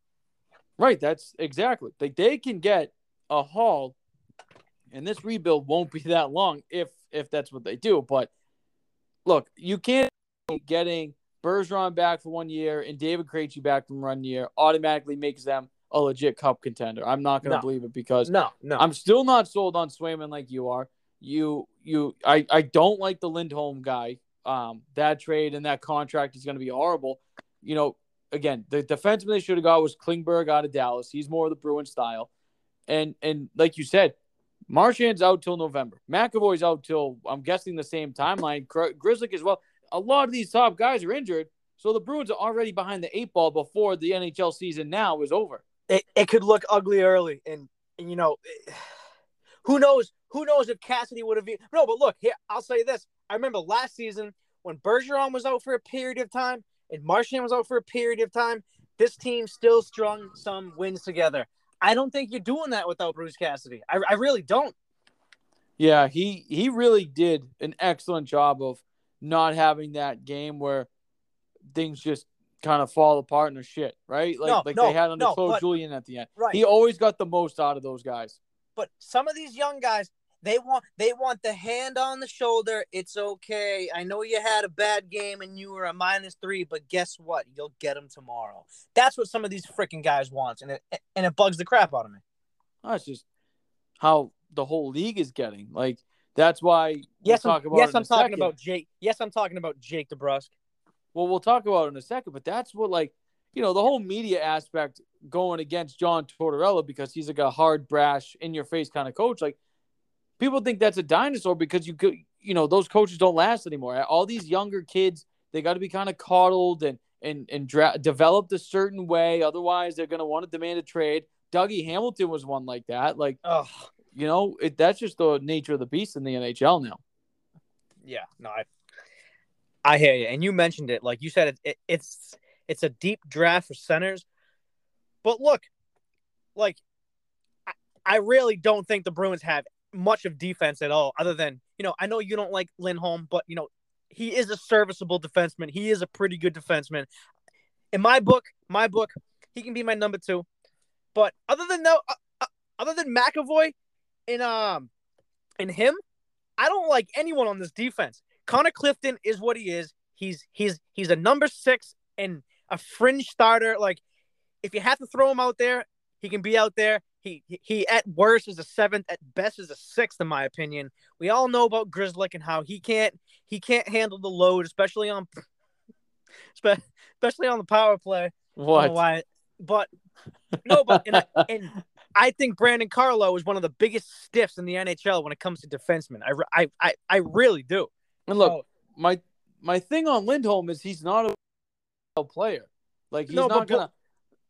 right. That's exactly like they can get a haul, and this rebuild won't be that long if if that's what they do. But look, you can't getting Bergeron back for one year and David Krejci back from one year automatically makes them a legit cup contender. I'm not going to No. believe it because No, no. I'm still not sold on Swayman like you are. You you I I don't like the Lindholm guy. Um, that trade and that contract is going to be horrible. You know, again, the defenseman they should have got was Klingberg out of Dallas. He's more of the Bruin style, and and like you said, Marchand's out till November. McAvoy's out till I'm guessing the same timeline. Gr- Grzelcyk as well. A lot of these top guys are injured, so the Bruins are already behind the eight ball before the NHL season now is over. it, it could look ugly early and, and you know who knows who knows if Cassidy would have been no but look here I'll say this. I remember last season when Bergeron was out for a period of time and Marchand was out for a period of time this team still strung some wins together. I don't think you're doing that without Bruce Cassidy. I, I really don't. Yeah, he he really did an excellent job of not having that game where things just kind of fall apart and shit, right? Like No, like no, they had under no, Claude but- Julien at the end. right He always got the most out of those guys. but some of these young guys they want they want the hand on the shoulder it's okay i know you had a bad game and you were a minus three but guess what you'll get them tomorrow that's what some of these freaking guys want and it and it bugs the crap out of me That's just how the whole league is getting. Like that's why we'll yes talk I'm, about yes i'm talking second. about jake yes i'm talking about jake DeBrusk. Well, we'll talk about it in a second, but that's what like you know the whole media aspect going against John Tortorella because he's like a hard, brash, in your face kind of coach. Like people think that's a dinosaur because you could you know those coaches don't last anymore. All these younger kids they got to be kind of coddled and and and dra- developed a certain way. Otherwise, they're going to want to demand a trade. Dougie Hamilton was one like that. Like oh you know, it, that's just the nature of the beast in the NHL now. yeah no i i hear you. And you mentioned it like you said it, it it's it's a deep draft for centers. But look like I, I really don't think the bruins have much of defense at all other than you know i know you don't like lindholm but you know he is a serviceable defenseman. He is a pretty good defenseman. In my book my book he can be my number two. But other than no uh, uh, other than mcavoy and um and him i don't like anyone on this defense Connor Clifton is what he is. He's he's he's a number six and a fringe starter. Like if you have to throw him out there, he can be out there. He he, at worst is a seventh, at best is a sixth, in my opinion. We all know about Grzelcyk and how he can't he can't handle the load, especially on especially on the power play. I don't know What? why, but no, but and I think Brandon Carlo is one of the biggest stiffs in the NHL when it comes to defensemen. I, I, I, I really do. And look, So, my my thing on Lindholm is he's not a player. Like he's No, not but- gonna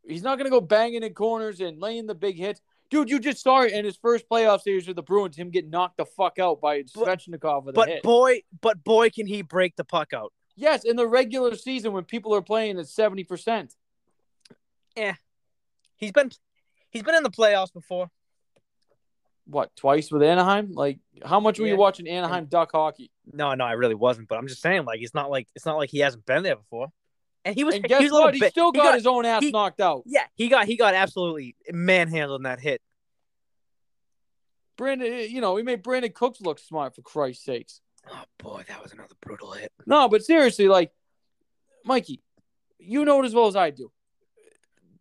he's not gonna go banging in corners and laying the big hits. Dude, you just saw it in his first playoff series with the Bruins, him get knocked the fuck out by Svechnikov with a But hit. boy, but boy, can he break the puck out. yes, in the regular season when people are playing at seventy percent. Yeah, he's been he's been in the playoffs before. What twice with Anaheim? Like how much were Yeah. you watching Anaheim Duck hockey? No, no, I really wasn't. But I'm just saying, like, it's not like it's not like he hasn't been there before. And he was. And he guess was what? He bit- still he got, his own ass he- knocked out. Yeah, he got he got absolutely manhandled in that hit. Brandon, eh, you know, he made Brandin Cooks look smart for Christ's sakes. Oh boy, that was another brutal hit. No, but seriously, like, Mikey, you know it as well as I do.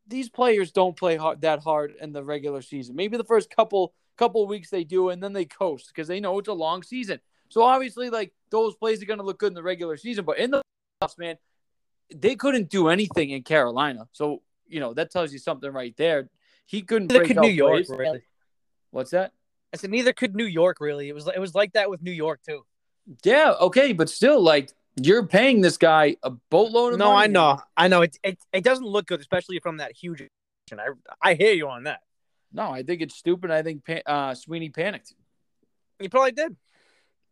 These players don't play hard, that hard in the regular season. Maybe the first couple couple weeks they do, and then they coast because they know it's a long season. So obviously, like those plays are going to look good in the regular season, but in the playoffs, man, they couldn't do anything in Carolina. So you know that tells you something right there. He couldn't Neither break could New York, plays. really. What's that? I said neither could New York really. It was it was like that with New York too. Yeah, okay, but still, like you're paying this guy a boatload of No, money. No, I know, I know. It, it it doesn't look good, especially from that huge. I I hear you on that. No, I think it's stupid. I think uh, Sweeney panicked. He probably did.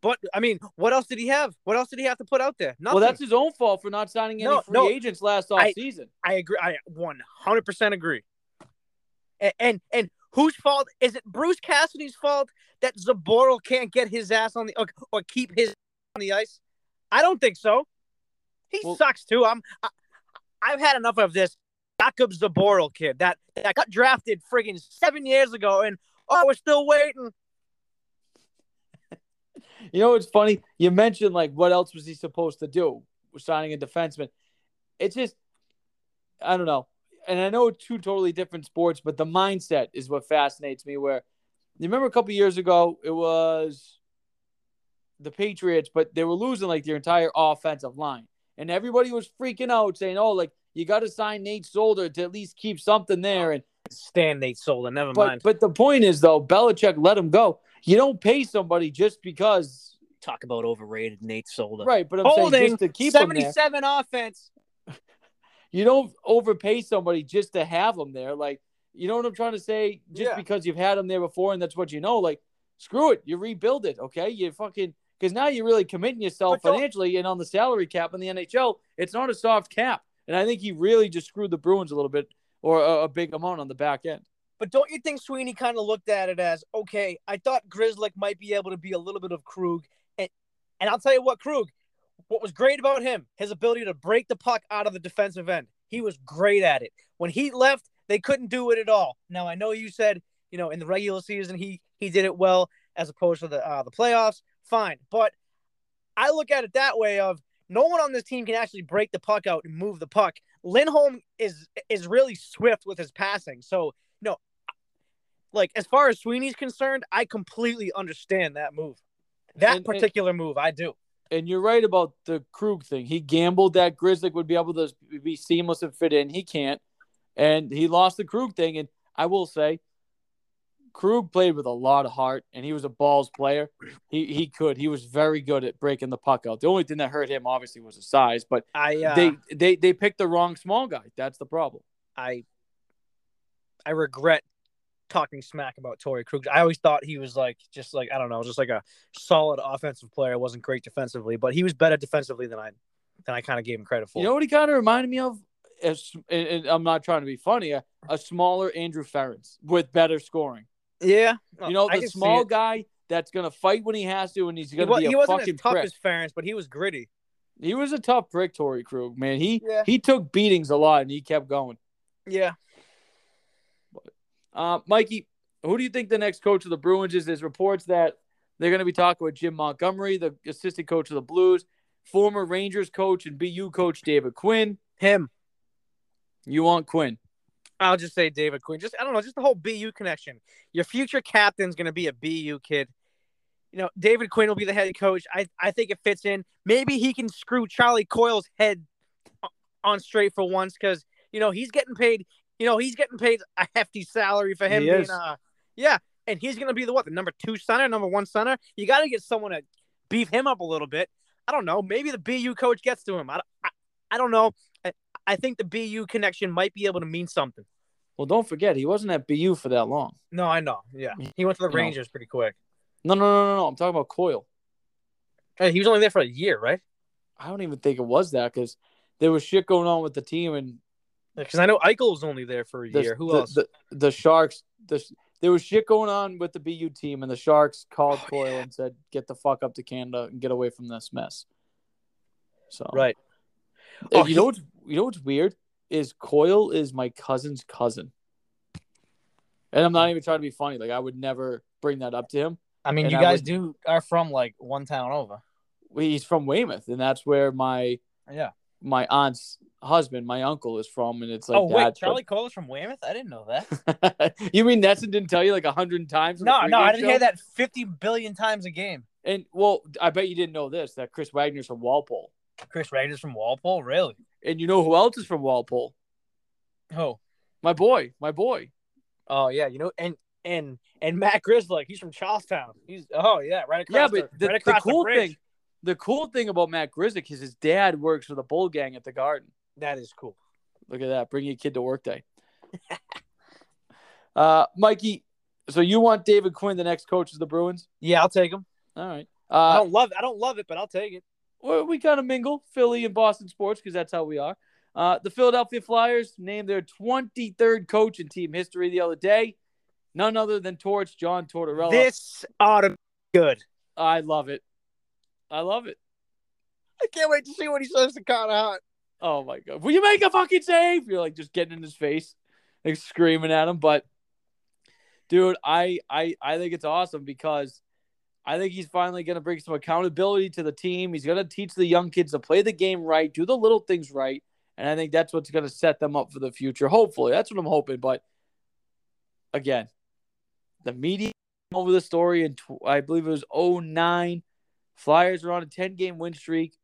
But I mean, what else did he have? What else did he have to put out there? Nothing. Well, that's his own fault for not signing any No, free no. agents last I- offseason. I agree. I one hundred percent agree. And, and and whose fault is it? Bruce Cassidy's fault that Zboril can't get his ass on the or, or keep his on the ice. I don't think so. He Well- sucks too. I'm. I, I've had enough of this Jakub Zboril kid that that got drafted friggin' seven years ago, and oh, we're still waiting. You know what's funny? You mentioned like what else was he supposed to do? Signing a defenseman. It's just I don't know. And I know two totally different sports, but the mindset is what fascinates me. Where you remember a couple years ago, it was the Patriots, but they were losing like their entire offensive line. And everybody was freaking out saying, Oh, like you gotta sign Nate Solder to at least keep something there. And stand Nate Solder, never but mind. but the point is though, Belichick let him go. You don't pay somebody just because Talk about overrated Nate Solder. right, but I'm saying just to keep him there. seventy-seven offense. You don't overpay somebody just to have them there. Like, you know what I'm trying to say? Just Yeah. because you've had them there before and that's what you know. Like, screw it. You rebuild it. Okay. You fucking, because now you're really committing yourself financially and on the salary cap in the NHL, it's not a soft cap. And I think he really just screwed the Bruins a little bit or a, a big amount on the back end. But don't you think Sweeney kind of looked at it as okay? I thought Grzelcyk might be able to be a little bit of Krug, and and I'll tell you what, Krug, what was great about him, his ability to break the puck out of the defensive end. He was great at it. When he left, they couldn't do it at all. Now I know you said you know in the regular season he he did it well as opposed to the uh, the playoffs. Fine, but I look at it that way of no one on this team can actually break the puck out and move the puck. Lindholm is is really swift with his passing, so no, like as far as Sweeney's concerned, I completely understand that move. That And- and- particular move, I do. And you're right about the Krug thing. He gambled that Grzelcyk would be able to be seamless and fit in. He can't. And he lost the Krug thing. And I will say, Krug played with a lot of heart and he was a balls player. He he could. He was very good at breaking the puck out. The only thing that hurt him obviously was his size, but I uh, they they they picked the wrong small guy. That's the problem. I I regret talking smack about Torrey Krug. I always thought he was like just like I don't know, just like a solid offensive player. wasn't great defensively, but he was better defensively than I than I kind of gave him credit for. You know what he kind of reminded me of? As, and, I'm not trying to be funny, a, a smaller Andrew Ference with better scoring. Yeah, You know, I the small guy that's gonna fight when he has to, and he's gonna wa- be a he wasn't fucking as tough prick. as Ference, but he was gritty. He was a tough prick, Torrey Krug. Man, he Yeah. he took beatings a lot, and he kept going. Yeah, Uh, Mikey, who do you think the next coach of the Bruins is? There's reports that they're going to be talking with Jim Montgomery, the assistant coach of the Blues, former Rangers coach and BU coach David Quinn. him. You want Quinn? I'll just say David Quinn. Just I don't know, just the whole BU connection. Your future captain's going to be a BU kid. You know, David Quinn will be the head coach. I I think it fits in. Maybe he can screw Charlie Coyle's head on straight for once because you know he's getting paid. You know he's getting paid a hefty salary for him He being uh yeah, and he's going to be the what the number two center, number one center. You got to get someone to beef him up a little bit. I don't know. Maybe the BU coach gets to him. I, I, I don't know. I, I think the BU connection might be able to mean something. Well, don't forget he wasn't at BU for that long. No, I know. Yeah, he went to the You know. Rangers pretty quick. No, no, no, no, no. I'm talking about Coyle. Hey, He was only there for a year, right? I don't even think it was that because there was shit going on with the team and Because I know Eichel was only there for a the, year. Who the, else? The, the Sharks. The, there was shit going on with the BU team, and the Sharks called Oh, Coyle and said, "Get the fuck up to Canada and get away from this mess." So right. Oh, you he- know what's you know what's weird is Coyle is my cousin's cousin, and I'm not even trying to be funny. Like I would never bring that up to him. I mean, and you I guys would- do are from like one town over. He's from Weymouth, and that's where my Yeah. my aunt's husband, my uncle, is from, and it's like oh wait. Charlie is from Weymouth. I didn't know that. you mean NESN didn't tell you like a hundred times? no, no, I didn't show? hear that fifty billion times a game. And well, I bet you didn't know this that Chris Wagner's from Walpole, Chris Wagner's from Walpole, really? and you know who else is from Walpole? Oh, My boy, my boy. oh yeah, you know, and and and Matt Grzelcyk, he's from Charlestown. He's oh yeah, right across. Yeah, but the, the, right the cool bridge. thing, the cool thing about Matt Grzelcyk is his dad works for the Bull Gang at the Garden. that is cool. Look at that, bring your kid to work day. uh, Mikey, so you want David Quinn, the next coach of the Bruins? Yeah, I'll take him. All right. I Uh, don't love, I don't love it, but I'll take it. We kind of mingle Philly and Boston sports because that's how we are. Uh, the Philadelphia Flyers named their 23rd coach in team history the other day. None other than Torch John Tortorella. This ought to be good. I love it. I love it. I can't wait to see what he says to Carter Hart. Oh my god! Will you make a fucking save? You're like just getting in his face, like screaming at him. But dude, I I I think it's awesome because I think he's finally gonna bring some accountability to the team. He's gonna teach the young kids to play the game right, do the little things right, and I think that's what's gonna set them up for the future. Hopefully, that's what I'm hoping. But again, the media over the story, and I believe it was 09. Flyers are on a 10 game win streak.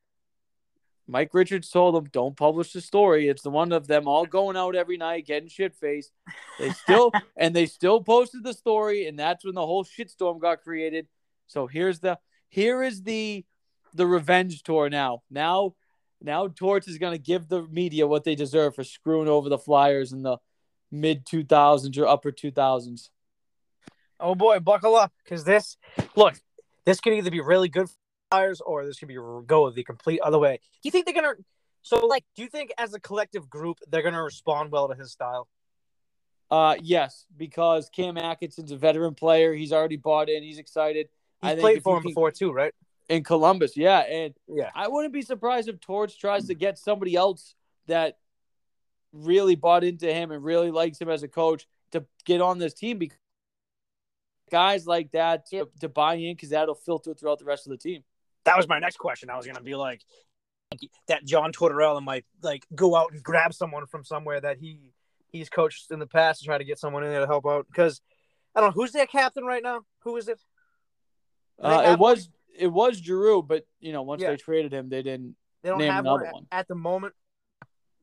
Mike Richards told them, "Don't publish the story. It's the one of them all going out every night, getting shit faced." They still and they still posted the story, and that's when the whole shitstorm got created. So here's the here is the the revenge tour now. Now now Torch is gonna give the media what they deserve for screwing over the Flyers in the mid two thousands or upper two thousands. Oh boy, buckle up, because this look, this could either be really good for Flyers or this could be go the complete other way. Do you think they're gonna? So, like, do you think as a collective group they're gonna respond well to his style? Uh yes, because Cam Atkinson's a veteran player. He's already bought in. He's excited. I He's think played if for him can- before too, right? in Columbus. Yeah, and Yeah. I wouldn't be surprised if Torch tries to get somebody else that really bought into him and really likes him as a coach to get on this team because guys like that to, to buy in because that'll filter throughout the rest of the team. That was my next question. I was gonna be like, that John Tortorella might like go out and grab someone from somewhere that he he's coached in the past to try to get someone in there to help out. Because I don't know who's their captain right now. Who is it? Uh, it was it was Giroux, but you know once Yeah. they traded him, they didn't. They don't Name have another one at, at the moment.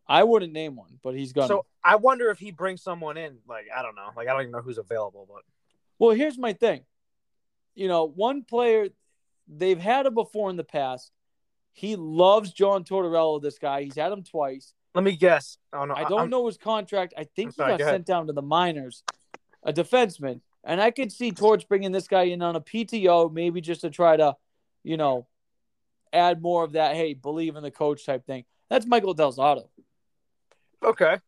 I wouldn't name one, but he's gonna. So I wonder if he brings someone in. Like I don't know. Like I don't even know who's available. But Well, here's my thing. You know, one player they've had him before in the past. He loves John Tortorella. This guy, he's had him twice. let me guess. Oh no, I don't know his contract. I think I'm he sorry, got go sent down to the minors, a defenseman, and I could see Torch bringing this guy in on a PTO, maybe just to try to, you know, add more of that. Hey, believe in the coach type thing. That's Michael Del Zotto. Okay.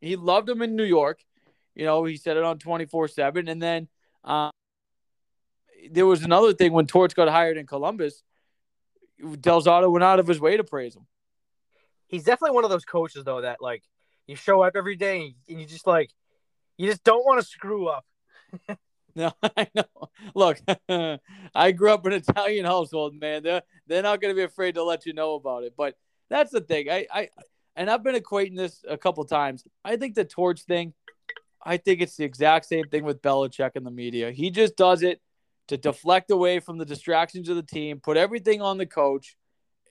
He loved him in New York. You know, he said it on 24 7. And then uh, there was another thing when Torch got hired in Columbus. Del Zotto went out of his way to praise him. He's definitely one of those coaches though that like you show up every day and you just like you just don't want to screw up. No, I know. Look, I grew up in an Italian household, man. They're they're not going to be afraid to let you know about it. But that's the thing. I, I and I've been equating this a couple times. I think the torch thing. I think it's the exact same thing with Belichick and the media. He just does it to deflect away from the distractions of the team, put everything on the coach,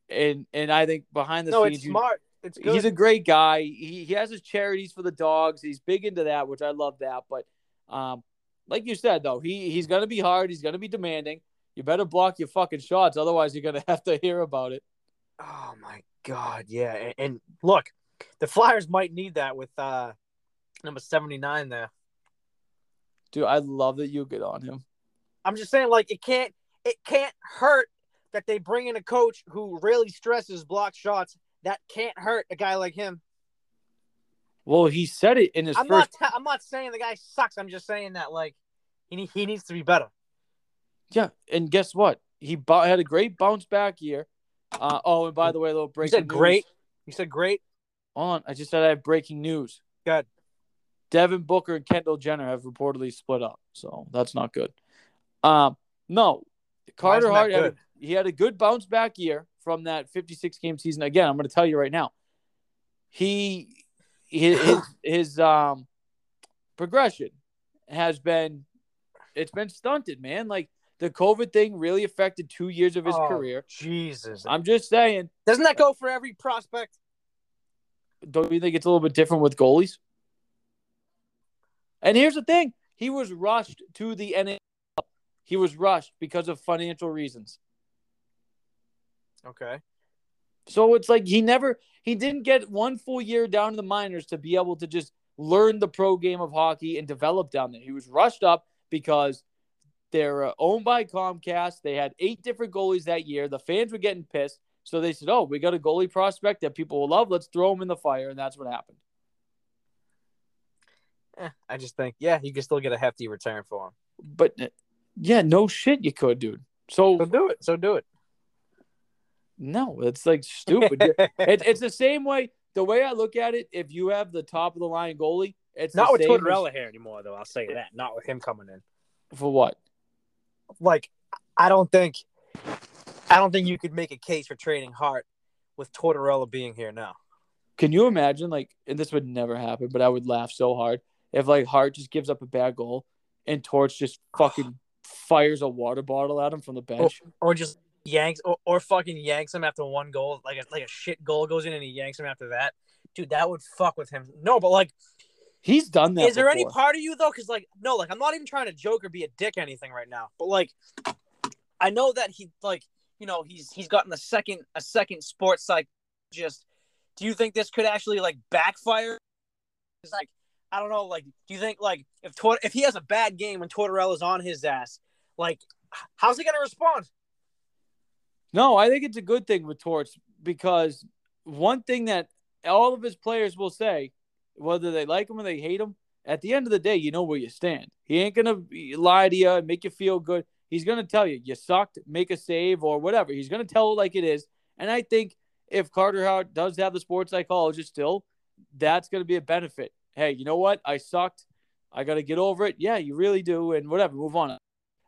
and and I think behind the No, scenes, it's you- smart. It's good. he's a great guy. He he has his charities for the dogs. He's big into that, which I love that. But um, like you said though, he he's gonna be hard. He's gonna be demanding. you better block your fucking shots, otherwise you're gonna have to hear about it. Oh my god, yeah. And, and look, the Flyers might need that with uh number seventy nine there. Dude, I love that you get on him. I'm just saying, like it can't it can't hurt that they bring in a coach who really stresses block shots. That can't hurt a guy like him. Well, he said it in his I'm first. not. I'm not saying the guy sucks. I'm just saying that like he he needs to be better. Yeah, and guess what? He bo- had a great bounce back year. Uh, oh, and by the way, a little You breaking said news. great. You said great. Hold on, I just said I have breaking news. Good. Devin Booker and Kendall Jenner have reportedly split up, so that's not good. Um, no, Carter Hart had a, he had a good bounce back year from that 56 game season. Again, I'm going to tell you right now, he his his, his um progression has been it's been stunted, man. Like the COVID thing really affected two years of his Oh, career. Jesus. I'm just saying, Doesn't that go for every prospect? don't you think it's a little bit different with goalies? And here's the thing: he was rushed to the NHL. He was rushed because of financial reasons. Okay. So it's like he never, he didn't get one full year down in the minors to be able to just learn the pro game of hockey and develop down there. He was rushed up because they're uh, owned by Comcast. They had eight different goalies that year. The fans were getting pissed. So they said, oh, we got a goalie prospect that people will love. Let's throw him in the fire. And that's what happened. Eh, I just think, yeah, you can still get a hefty return for him. But uh, yeah, no shit, you could, dude. So So do it. So do it. No, it's like stupid. it, it's the same way. The way I look at it, if you have the top of the line goalie, it's Not with same as- Tortorella here anymore, though. I'll say that. Not with him coming in. for what? Like, I don't think, I don't think you could make a case for trading Hart with Tortorella being here now. Can you imagine like, and this would never happen, but I would laugh so hard if like Hart just gives up a bad goal and Torch just fucking fires a water bottle at him from the bench. or just yanks or, or fucking yanks him after one goal, like a, like a shit goal goes in and he yanks him after that. Dude, that would fuck with him. No, but like, He's done that. is there any part of you though? Because like, no, like I'm not even trying to joke or be a dick or anything right now. But like, I know that he like, you know, he's he's gotten a second a second sports psychologist. Do you think this could actually like backfire? It's like I don't know. Like, do you think like if Tor- if he has a bad game when Tortorella's on his ass, like, how's he gonna respond? No, I think it's a good thing with Torch because one thing that all of his players will say, whether they like him or they hate him, at the end of the day, you know where you stand. He ain't gonna lie to you and make you feel good. He's gonna tell you you sucked, make a save or whatever. He's gonna tell it like it is. And I think if Carter Hart does have the sports psychologist still, that's gonna be a benefit. Hey, you know what? I sucked. I gotta get over it. Yeah, you really do, and whatever. Move on.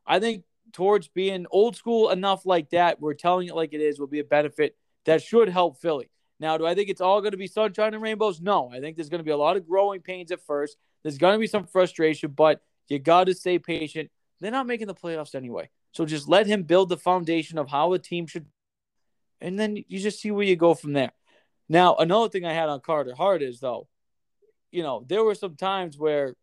I think towards being old school enough like that, we're telling it like it is, will be a benefit that should help Philly. Now, do I think it's all going to be sunshine and rainbows? No. I think there's going to be a lot of growing pains at first. There's going to be some frustration, but you got to stay patient. They're not making the playoffs anyway. So just let him build the foundation of how a team should, and then you just see where you go from there. Now, another thing I had on Carter Hart is, though, you know, there were some times where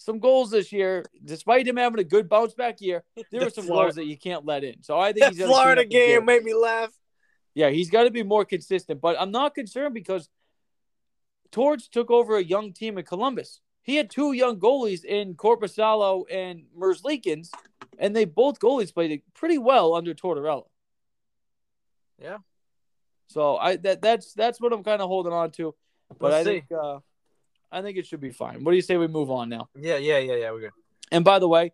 some goals this year, despite him having a good bounce back year, there The were some Florida- goals that you can't let in. So I think That he's gotta clean Florida the game made me laugh. Yeah, he's got to be more consistent. But I'm not concerned because Torch took over a young team in Columbus. He had two young goalies in Korpisalo and Merzlikins, and they both goalies played pretty well under Tortorella. Yeah. So I that that's that's what I'm kind of holding on to. But We'll I see. think uh, I think it should be fine. What do you say we move on now? Yeah, yeah, yeah, yeah. We're good. And by the way,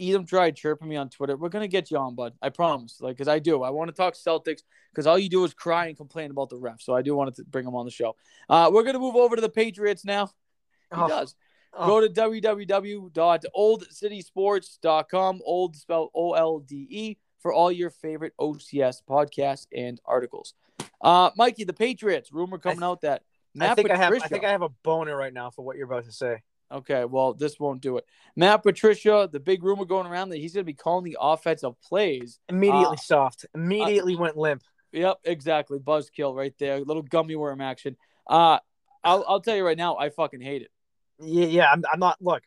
Edom tried chirping me on Twitter. We're gonna get you on, bud. I promise. Like, cause I do. I want to talk Celtics because all you do is cry and complain about the refs. So I do want to bring him on the show. Uh, we're gonna move over to the Patriots now. He Oh, does. oh. Go to www.oldecitysports.com. Old spelled O L D E for all your favorite OCS podcasts and articles. Uh, Mikey, the Patriots. Rumor coming out that Matt I think I have. I think I have a boner right now for what you're about to say. Okay, well, this won't do it. Matt Patricia, the big rumor going around that he's going to be calling the offensive plays. Immediately Uh, soft. Immediately went limp. Yep, exactly. Buzzkill right there. Little gummy worm action. Uh, I'll, I'll tell you right now, I fucking hate it. Yeah, yeah. I'm, I'm not. Look,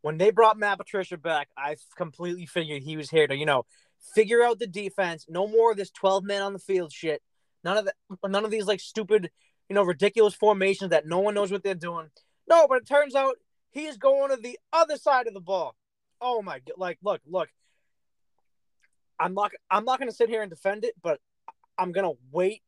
when they brought Matt Patricia back, I completely figured he was here to, you know, figure out the defense. No more of this 12 men on the field shit. None of the none of these like stupid, you know, ridiculous formations that no one knows what they're doing. No, but it turns out he's going to the other side of the ball. Oh my god! Like, look, look. I'm not. I'm not going to sit here and defend it, but I'm going to wait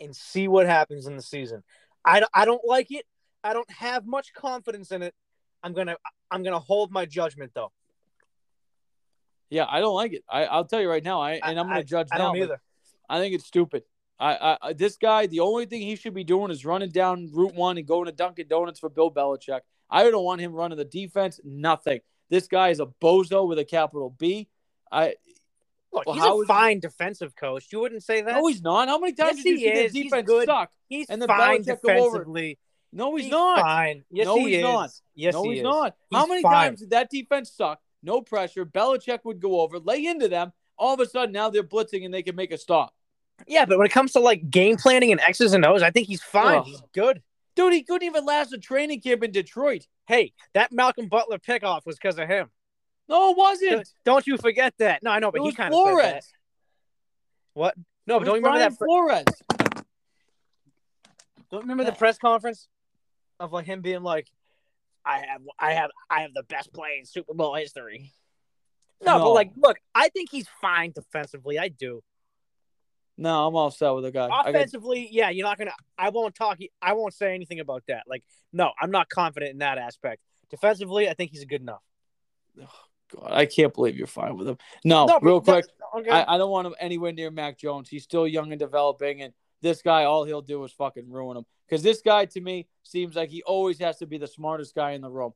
and see what happens in the season. I, I don't like it. I don't have much confidence in it. I'm gonna I'm gonna hold my judgment though. Yeah, I don't like it. I, I'll tell you right now. I and I'm gonna I, judge I now. don't but either. I think it's stupid. I, I this guy, the only thing he should be doing is running down Route One and going to Dunkin' Donuts for Bill Belichick. I don't want him running the defense. Nothing. This guy is a bozo with a capital B. I Look, Well, he's a is- fine defensive coach. You wouldn't say that. no, he's not. How many times Yes, did you he see their is. He's defense suck? he's and then fine Belichick defensively. No, he's, not. fine. Yes, No, he he's is. not. Yes, no, he he's is. not. How many fine. times did that defense suck? No pressure. Belichick would go over, lay into them. All of a sudden, now they're blitzing and they can make a stop. Yeah, but when it comes to like game planning and X's and O's, I think he's fine. Ugh. He's good. Dude, he couldn't even last a training camp in Detroit. Hey, that Malcolm Butler pickoff was because of him. No, it wasn't. Don't you forget that. No, I know, but he kind of said that. Flores. What? No, but don't you remember Brian that? Flores. Don't you remember the press conference of like him being like, "I have, I have, I have the best play in Super Bowl history." No, No. but like, look, I think he's fine defensively. I do. No, I'm all set with the guy. I got, Offensively, yeah, you're not gonna. I won't talk. I won't say anything about that. Like, no, I'm not confident in that aspect. Defensively, I think he's good enough. God, I can't believe you're fine with him. No, no, real quick, that- Okay. I, I don't want him anywhere near Mac Jones. He's still young and developing, and this guy, all he'll do is fucking ruin him. Because this guy, to me, seems like he always has to be the smartest guy in the room.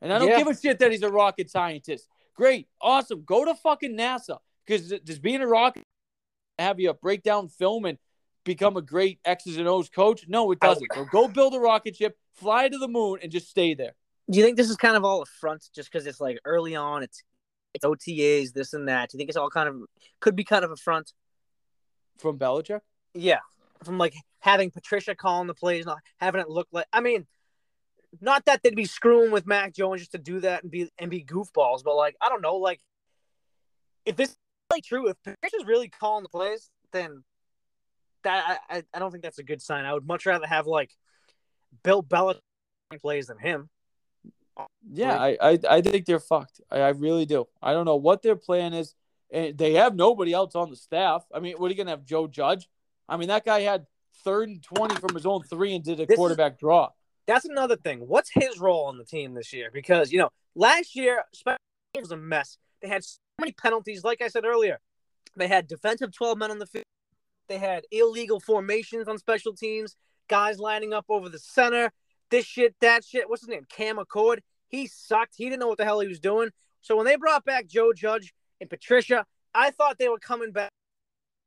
And I don't Yeah. give a shit that he's a rocket scientist. Great, awesome. Go to fucking NASA. Because just being a rocket have you break down film and become a great X's and O's coach? No, it oh. doesn't. So go build a rocket ship, fly to the moon, and just stay there. Do you think this is kind of all a front, just because it's like early on, it's it's OTAs, this and that? Do you think it's all kind of could be kind of a front? From Belichick? Yeah, from like having Patricia calling the plays, not having it look like. I mean, not that they'd be screwing with Mac Jones just to do that and be and be goofballs, but like I don't know, like if this is really true, if Patricia's really calling the plays, then that I, I don't think that's a good sign. I would much rather have like Bill Belichick plays than him. Yeah, I, I, I think they're fucked. I, I really do. I don't know what their plan is. And they have nobody else on the staff. I mean, what are you gonna have Joe Judge? I mean, that guy had third and twenty from his own three and did a This is- quarterback draw. That's another thing. What's his role on the team this year? Because you know, last year teams was a mess. They had many penalties. Like I said earlier, they had defensive twelve men on the field. They had illegal formations on special teams. Guys lining up over the center. This shit, that shit. What's his name? Cam Achord. He sucked. He didn't know what the hell he was doing. So when they brought back Joe Judge and Patricia, I thought they were coming back.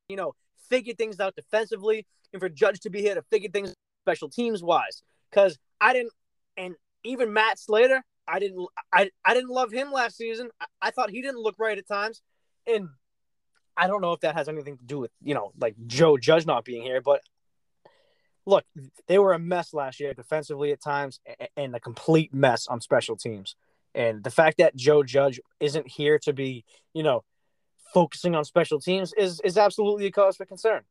You know, figure things out defensively, and for Judge to be here to figure things special teams wise. Because I didn't, and even Matt Slater, I didn't, I, I didn't love him last season. I, I thought he didn't look right at times, and I don't know if that has anything to do with you know like Joe Judge not being here, but look, they were a mess last year defensively at times, and a complete mess on special teams. And the fact that Joe Judge isn't here to be, you know, focusing on special teams is is absolutely a cause for concern.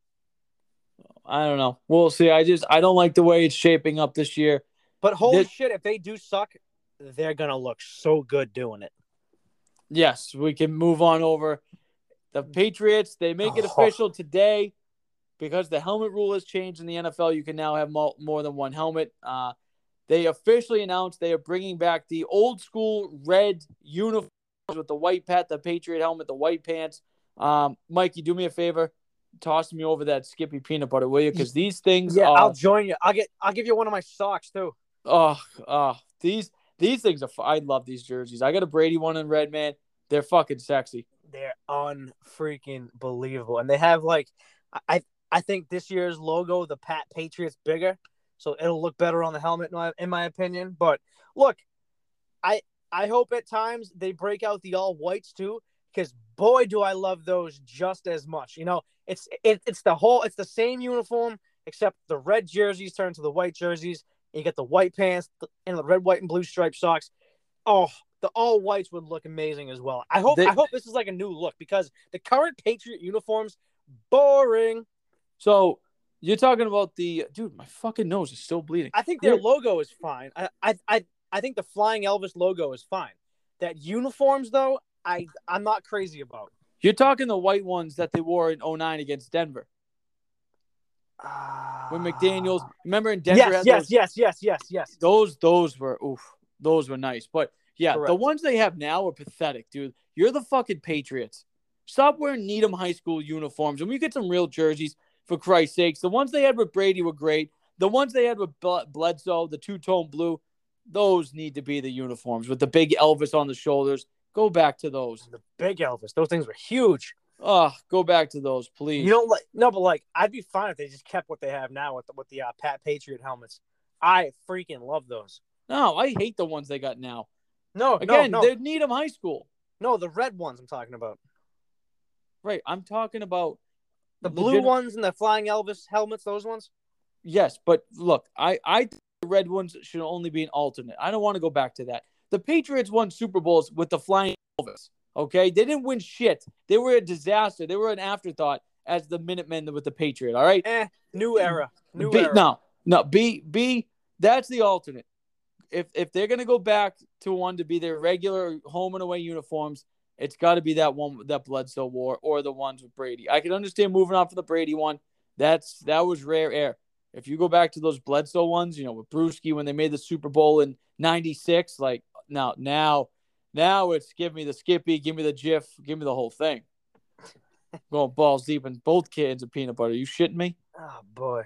I don't know. We'll see. I just I don't like the way it's shaping up this year. But holy This- shit, if they do suck, they're gonna look so good doing it. Yes, we can move on over. The Patriots, they make it Oh. official today because the helmet rule has changed in the NFL. You can now have more than one helmet. Uh, they officially announced they are bringing back the old school red uniforms with the white pat, the Patriot helmet, the white pants. Um, Mikey, do me a favor, toss me over that Skippy peanut butter, will you? Because these things Yeah, are I'll join you. I'll get I'll give you one of my socks too. Oh, oh, these these things are. I love these jerseys. I got a Brady one in red, man. They're fucking sexy. They're unfreaking believable, and they have like I I think this year's logo, the Pat Patriots, bigger, so it'll look better on the helmet, in my, in my opinion. But look, I I hope at times they break out the all whites too, because boy, do I love those just as much. You know, it's it, it's the whole it's the same uniform except the red jerseys turn to the white jerseys. You get the white pants and the red, white, and blue striped socks. Oh, the all whites would look amazing as well. I hope They- I hope this is like a new look because the current Patriot uniforms boring. So you're talking about the dude. My fucking nose is still bleeding. I think their Yeah. logo is fine. I, I I I think the Flying Elvis logo is fine. That uniforms though, I I'm not crazy about. You're talking the white ones that they wore in 09 against Denver. When McDaniels, remember in Denver? Ah. Yes, yes, those, yes, yes, yes, yes. Those those were oof. Those were nice. But yeah, the ones they have now are pathetic, dude. You're the fucking Patriots. Stop wearing Needham High School uniforms. And we get some real jerseys for Christ's sakes. The ones they had with Brady were great. The ones they had with Bledsoe, the two tone blue, those need to be the uniforms with the big Elvis on the shoulders. Go back to those. The big Elvis. Those things were huge. Oh, go back to those, please. You don't like no, but like I'd be fine if they just kept what they have now with the, with the uh, Pat Patriot helmets. I freaking love those. no, I hate the ones they got now. No, Again, no, no, they need them High School. no. The red ones I'm talking about. Right. I'm talking about The blue legit- ones and the Flying Elvis helmets. Those ones. Yes, but look, I I think the red ones should only be an alternate. I don't want to go back to that. The Patriots won Super Bowls with the flying Elvis. Okay, they didn't win shit. They were a disaster. They were an afterthought as the Minutemen with the Patriot. All right, Eh, new era. New B, era. no, no. B B. That's the alternate. If if they're gonna go back to one to be their regular home and away uniforms, it's got to be that one that Bledsoe wore or the ones with Brady. I can understand moving on from the Brady one. That's that was rare air. If you go back to those Bledsoe ones, you know, with Brewski when they made the Super Bowl in '96, like now, now, now it's give me the Skippy, give me the GIF, give me the whole thing. Going balls deep in both cans of peanut butter. you shitting me? Oh boy.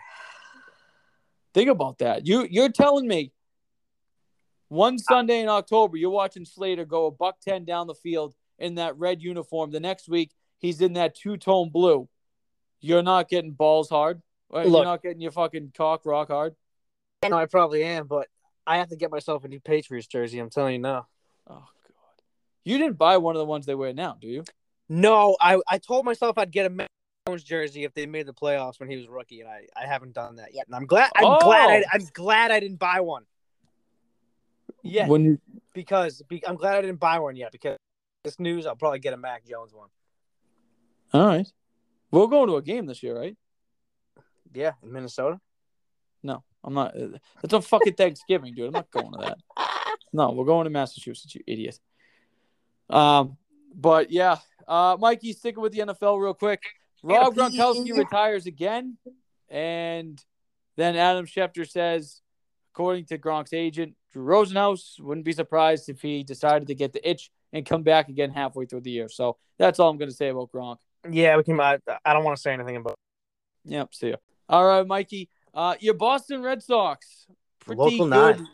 Think about that. You you're telling me one Sunday in October you're watching Slater go a buck ten down the field in that red uniform. The next week he's in that two tone blue. You're not getting balls hard. Right? You're not getting your fucking cock rock hard. No, I probably am, but I have to get myself a new Patriots jersey. I'm telling you now. Oh. You didn't buy one of the ones they wear now, do you? No, I, I told myself I'd get a Mac Jones jersey if they made the playoffs when he was rookie, and I, I haven't done that yet. And I'm glad I'm Oh. glad I, I'm glad I didn't buy one. Yeah, When you because be, I'm glad I didn't buy one yet because this news I'll probably get a Mac Jones one. all right. We're going to a game this year, right? Yeah, in Minnesota. No, I'm not. uh, That's on fucking Thanksgiving, dude. I'm not going to that. No, we're going to Massachusetts, you idiot. Um, but yeah, uh, Mikey, sticking with the NFL real quick. Rob Yeah, Gronkowski retires again, and then Adam Schefter says, according to Gronk's agent Drew Rosenhaus, wouldn't be surprised if he decided to get the itch and come back again halfway through the year. So that's all I'm going to say about Gronk. Yeah, we can. I, I don't want to say anything about Yep, see ya. All right, Mikey. Uh, your Boston Red Sox, pretty Local good. nine.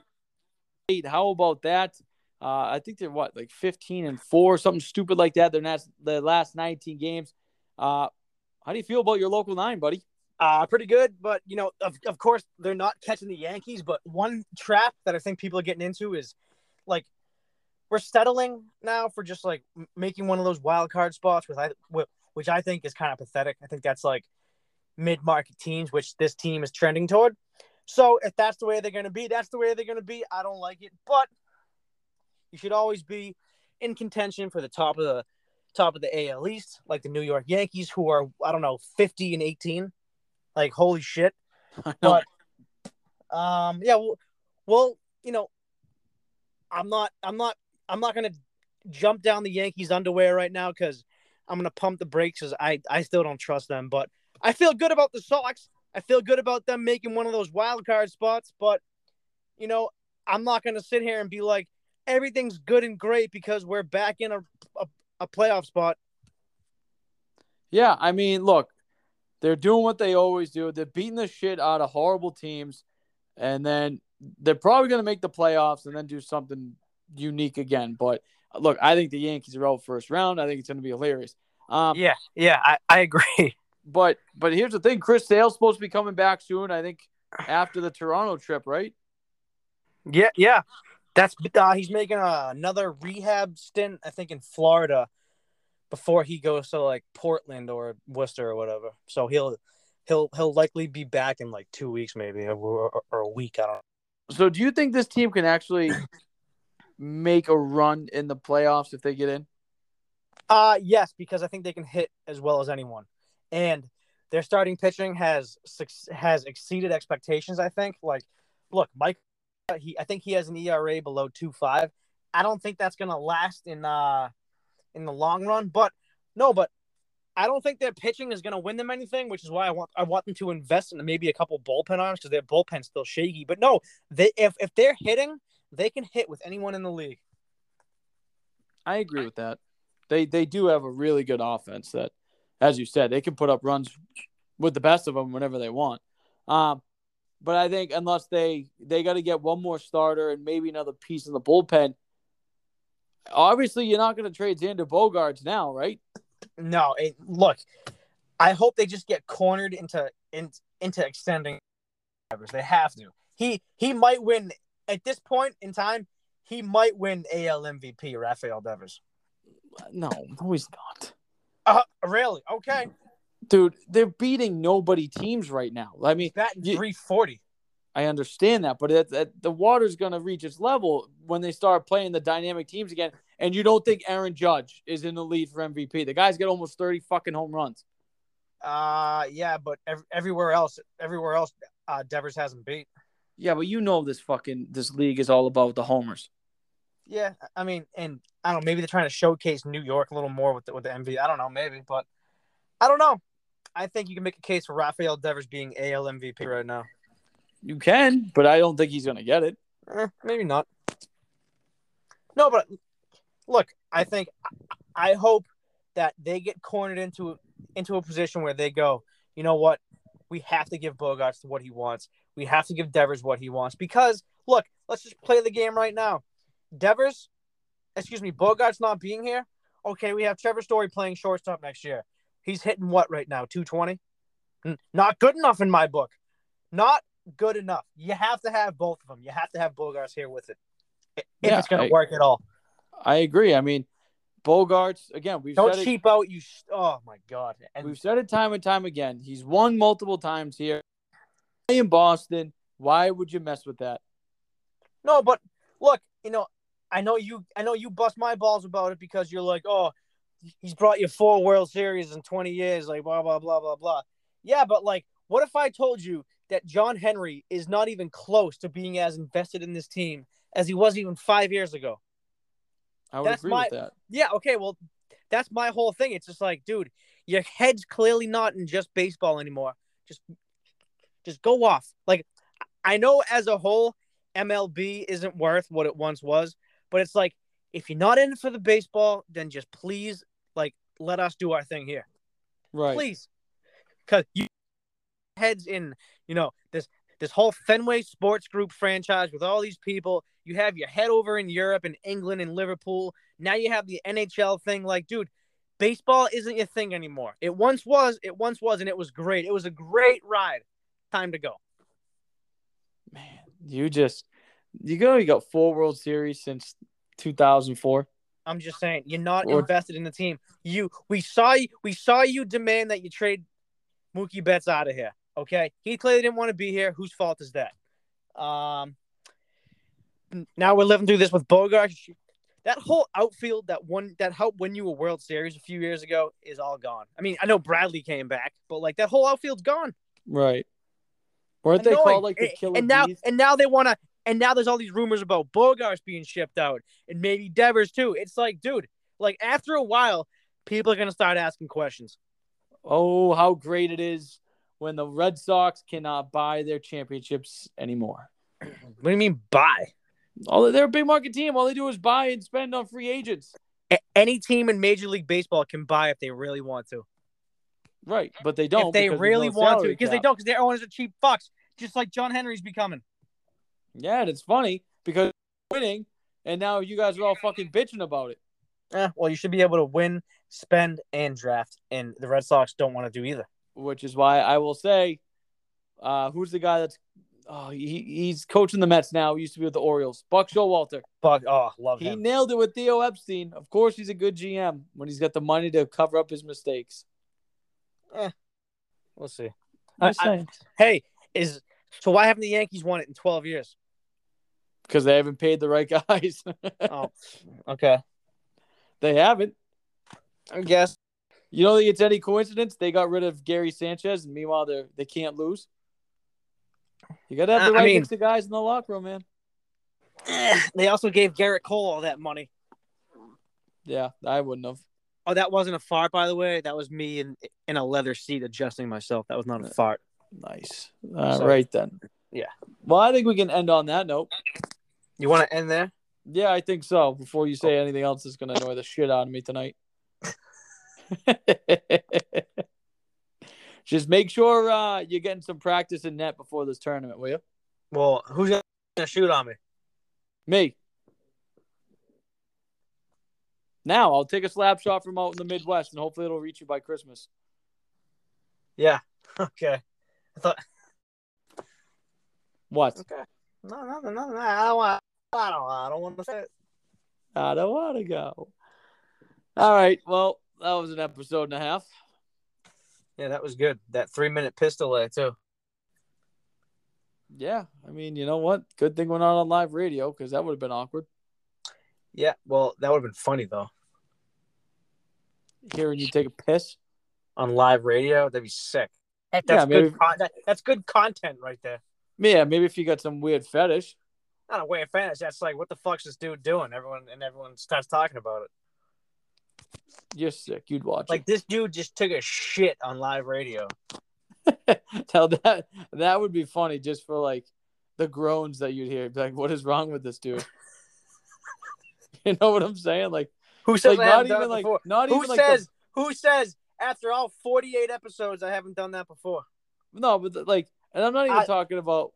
Eight. How about that? Uh, I think they're what, like fifteen and four, something stupid like that. Their last, the last nineteen games. Uh, how do you feel about your local nine, buddy? Uh, pretty good, but you know, of, of course, they're not catching the Yankees. But one trap that I think people are getting into is like we're settling now for just like making one of those wild card spots, with I which I think is kind of pathetic. I think that's like mid market teams, which this team is trending toward. So if that's the way they're going to be, that's the way they're going to be. I don't like it, but you should always be in contention for the top of the top of the AL East, like the New York Yankees, who are I don't know fifty and eighteen. Like holy shit! But um, yeah, well, well, you know, I'm not, I'm not, I'm not gonna jump down the Yankees' underwear right now because I'm gonna pump the brakes because I, I still don't trust them. But I feel good about the Sox. I feel good about them making one of those wild card spots. But you know, I'm not gonna sit here and be like everything's good and great because we're back in a a, a playoff spot. Yeah, I mean, look, they're doing what they always do. They're beating the shit out of horrible teams, and then they're probably going to make the playoffs and then do something unique again. But look, I think the Yankees are out first round. I think it's going to be hilarious. Um, Yeah, yeah, I, I agree. But but here's the thing: Chris Sale's supposed to be coming back soon. I think after the Toronto trip, right? Yeah, yeah. That's uh, he's making uh, another rehab stint, I think, in Florida before he goes to like Portland or Worcester or whatever. So he'll he'll he'll likely be back in like two weeks, maybe or, or, or a week. I don't know. So do you think this team can actually make a run in the playoffs if they get in? Uh yes, because I think they can hit as well as anyone, and their starting pitching has has exceeded expectations. I think. Like, look, Mike, he I think he has an ERA below two five. I don't think that's gonna last in uh in the long run, but no, but I don't think their pitching is going to win them anything, which is why I want I want them to invest in maybe a couple bullpen arms because their bullpen's still shaky. But no, they if if they're hitting, they can hit with anyone in the league. I agree with that. They they do have a really good offense that, as you said, they can put up runs with the best of them whenever they want. Um, but I think unless they they got to get one more starter and maybe another piece in the bullpen. Obviously, you're not going to trade Xander Bogaerts now, right? No, it, look, I hope they just get cornered into in, into extending. They have to. He he might win at this point in time. He might win AL MVP. Rafael Devers. No, no, he's not. Uh, really? Okay. Dude, they're beating nobody teams right now. I mean, that three forty. I understand that, but it, it, the water's going to reach its level when they start playing the dynamic teams again. And you don't think Aaron Judge is in the lead for MVP? The guy's got almost thirty fucking home runs. Uh, yeah, but ev- everywhere else, everywhere else, uh, Devers hasn't beat. Yeah, but you know this fucking this league is all about the homers. Yeah, I mean, and I don't know, maybe they're trying to showcase New York a little more with the, with the MVP. I don't know, maybe, but I don't know. I think you can make a case for Rafael Devers being AL MVP right now. You can, but I don't think he's going to get it. Eh, maybe not. No, but look, I think I hope that they get cornered into into a position where they go, you know what? We have to give Bogaerts what he wants. We have to give Devers what he wants because look, let's just play the game right now. Devers, excuse me, Bogaerts not being here. Okay, we have Trevor Story playing shortstop next year. He's hitting what right now? 220? Not good enough in my book. Not good enough. You have to have both of them. You have to have Bogaerts here with it if yeah, it's going to work at all. I agree. I mean, Bogaerts again. We've don't cheap it, out. You. Oh my god. And we've said it time and time again. He's won multiple times here in Boston. Why would you mess with that? No, but look, you know, I know you. I know you bust my balls about it because you're like, oh, he's brought you four World Series in 20 years, like blah blah blah blah blah. Yeah, but like, what if I told you that John Henry is not even close to being as invested in this team as he was even five years ago? I would that's agree my, with that. Yeah, okay, well, that's my whole thing. It's just like, dude, your head's clearly not in just baseball anymore. Just just go off. Like I know as a whole, MLB isn't worth what it once was, but it's like if you're not in for the baseball, then just please like let us do our thing here. Right. Please. Cause you heads in, you know, this this whole Fenway Sports Group franchise with all these people you have your head over in Europe and England and Liverpool. Now you have the NHL thing. Like, dude, baseball isn't your thing anymore. It once was. It once was, and it was great. It was a great ride. Time to go. Man, you just you go. You got four World Series since 2004. I'm just saying, you're not or, invested in the team. You, we saw you, we saw you demand that you trade Mookie Betts out of here. Okay, he clearly didn't want to be here. Whose fault is that? Um, now we're living through this with Bogart. That whole outfield that one that helped win you a World Series a few years ago is all gone. I mean, I know Bradley came back, but like that whole outfield's gone. Right. Weren't they called like the killer and now bees? and now they want to and now there's all these rumors about Bogaerts being shipped out and maybe Devers too. It's like, dude, like after a while, people are gonna start asking questions. Oh, how great it is when the Red Sox cannot buy their championships anymore. what do you mean buy? All they're a big market team. All they do is buy and spend on free agents. A- any team in Major League Baseball can buy if they really want to. Right, but they don't. If they really no want to, because they don't, because their owners are cheap fucks, just like John Henry's becoming. Yeah, and it's funny because winning, and now you guys are all fucking bitching about it. Yeah, well, you should be able to win, spend, and draft, and the Red Sox don't want to do either. Which is why I will say, uh, who's the guy that's oh, he, he's coaching the Mets now. He used to be with the Orioles. Buck Showalter. Buck, oh, love he him. He nailed it with Theo Epstein. Of course, he's a good GM when he's got the money to cover up his mistakes. Eh, we'll see. I, I, hey, is so why haven't the Yankees won it in twelve years? Because they haven't paid the right guys. Oh, okay. they haven't. I guess. You don't think it's any coincidence they got rid of Gary Sanchez, and meanwhile they they can't lose. You gotta have the I right mean- mix of guys in the locker room, man. Eh, They also gave Gerrit Cole all that money. Yeah, I wouldn't have. Oh, that wasn't a fart, by the way. That was me in in a leather seat adjusting myself. That was not a fart. Nice. All So- right then. Yeah. Well, I think we can end on that note. You want to end there? Yeah, I think so. Before you say anything else that's gonna annoy the shit out of me tonight. Just make sure uh, you're getting some practice in net before this tournament, will you? Well, who's gonna shoot on me? Me. Now I'll take a slap shot from out in the Midwest, and hopefully it'll reach you by Christmas. Yeah. Okay. I thought. What? Okay. No, no, no, no. no. I don't want. I don't. I don't want to say it. I don't want to go. All right. Well, that was an episode and a half. Yeah, that was good. That three minute pistol there too. Yeah. I mean, you know what? Good thing we're not on live radio because that would have been awkward. Yeah. Well, that would have been funny though. Hearing you take a piss. On live radio, that'd be sick. That's Yeah, maybe- good. Con- that, that's good content right there. Yeah, maybe if you got some weird fetish. Not a of fantasy. That's like, what the fuck's this dude doing? Everyone and everyone starts talking about it. You're sick. You'd watch Like this dude just took a shit on live radio. Tell that that would be funny just for like the groans that you'd hear. Be like, what is wrong with this dude? you know what I'm saying? Like, Who says like not even like before? not Who even like the- says? Who says? After all 48 episodes, I haven't done that before. No, but like, and I'm not even I- talking about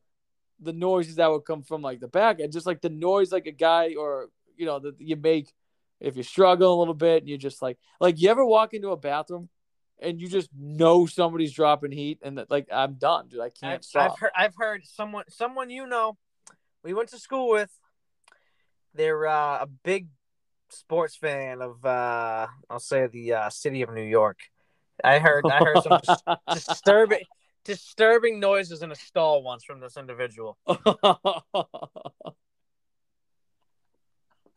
the noises that would come from like the back end, just like the noise like a guy or you know that you make if you're struggling a little bit and you're just like like you ever walk into a bathroom and you just know somebody's dropping heat and that like I'm done, dude. I can't I've, stop. I've heard. I've heard someone. Someone you know, we went to school with. They're uh, a big sports fan of. Uh, I'll say the uh, city of New York. I heard. I heard some disturbing, disturbing noises in a stall once from this individual.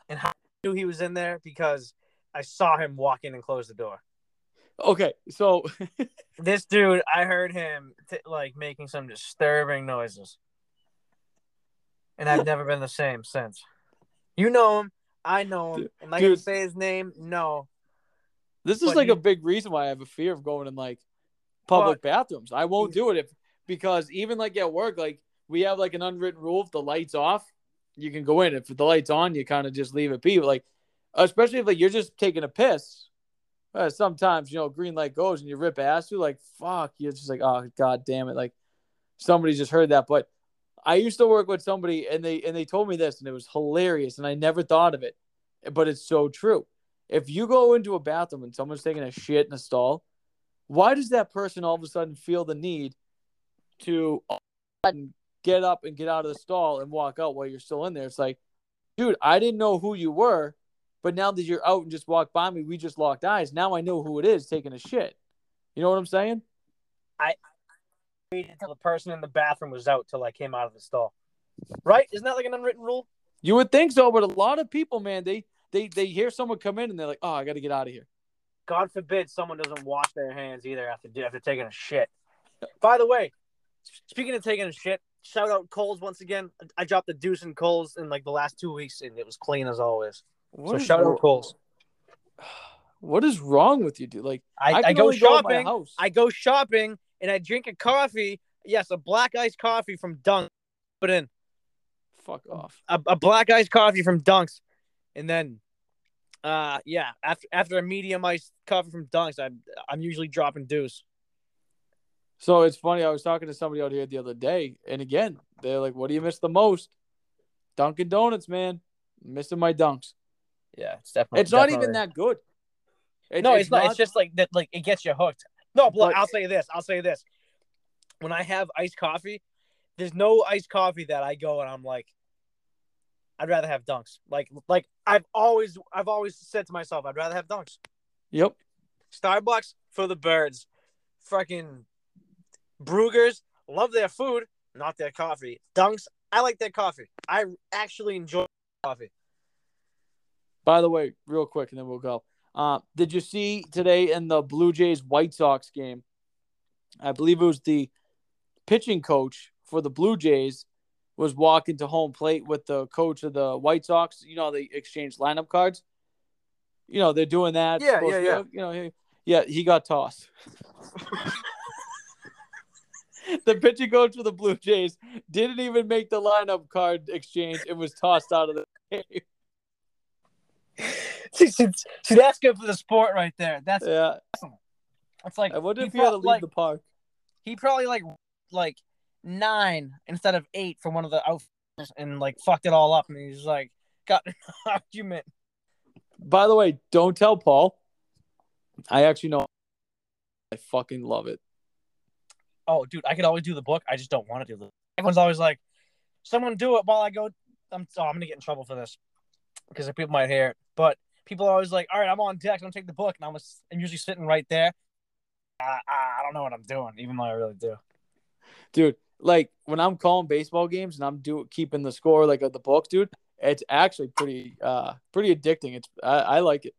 And how I knew he was in there because I saw him walk in and close the door. okay, so This dude, I heard him t- like making some disturbing noises, and I've never been the same since. You know him, I know him. Am I gonna say his name? No. this is But like he- a big reason why I have a fear of going in like public bathrooms. I won't do it if because even like at work, like we have like an unwritten rule: if the lights off, you can go in. If the lights on, you kind of just leave it be. But, like, especially if like you're just taking a piss. Uh, sometimes you know green light goes and you rip ass through. Like fuck, you're just like oh god damn it. Like somebody just heard that. But I used to work with somebody and they and they told me this and it was hilarious and I never thought of it, but it's so true. If you go into a bathroom and someone's taking a shit in a stall, why does that person all of a sudden feel the need to all of a sudden get up and get out of the stall and walk out while you're still in there? It's like, dude, I didn't know who you were, but now that you're out and just walked by me, we just locked eyes. Now I know who it is taking a shit. You know what I'm saying? I waited until the person in the bathroom was out till I came out of the stall. Right? Isn't that like an unwritten rule? You would think so, but a lot of people, man, they they they hear someone come in and they're like, "Oh, I got to get out of here." God forbid someone doesn't wash their hands either after after taking a shit. By the way, speaking of taking a shit, shout out Coles once again. I dropped the deuce in Coles in like the last two weeks, and it was clean as always. What so shout out Coles. What is wrong with you, dude? Like, I, I, I, go only go shopping. I go shopping and I drink a coffee. Yes, a black iced coffee from Dunk. Put in Fuck off. a, a black iced coffee from Dunks, and then, uh, yeah, after after a medium iced coffee from Dunks, I'm I'm usually dropping deuce. So it's funny. I was talking to somebody out here the other day, and again, they're like, "What do you miss the most?" Dunkin' Donuts, man. missing my dunks. Yeah, it's definitely. It's not even that good. It- no, it's, not, It's just like that. Like it gets you hooked. No, but, But- I'll say this. I'll say this. When I have iced coffee, there's no iced coffee that I go and I'm like, I'd rather have dunks. Like, like I've always, I've always said to myself, I'd rather have dunks. Yep. Starbucks for the birds. Fucking Bruegger's love their food, not their coffee. Dunks, I like their coffee. I actually enjoy coffee. By the way, real quick, and then we'll go. Uh, did you see today in the Blue Jays White Sox game? I believe it was the pitching coach for the Blue Jays was walking to home plate with the coach of the White Sox. You know, they exchange lineup cards. You know, they're doing that. Yeah, yeah, to- yeah. You know, he- yeah, he got tossed. the pitching coach for the Blue Jays didn't even make the lineup card exchange and was tossed out of the game. see, see, see, that's good for the sport right there. That's Yeah, it's like I wonder if he had to leave like, the park. he probably like like nine instead of eight for one of the outfits and like fucked it all up and he's like got an argument. By the way, don't tell Paul. I actually know. I fucking love it. Oh, dude, I could always do the book. I just don't want to do the. Everyone's always like, "Someone do it while I go." I'm. Oh, I'm gonna get in trouble for this because people might hear it. But people are always like, "All right, I'm on deck. I'm gonna take the book," and I'm. I'm usually sitting right there. I, I don't know what I'm doing, even though I really do. dude. Like when I'm calling baseball games and I'm do keeping the score like of the books, dude. It's actually pretty uh pretty addicting. It's I, I like it.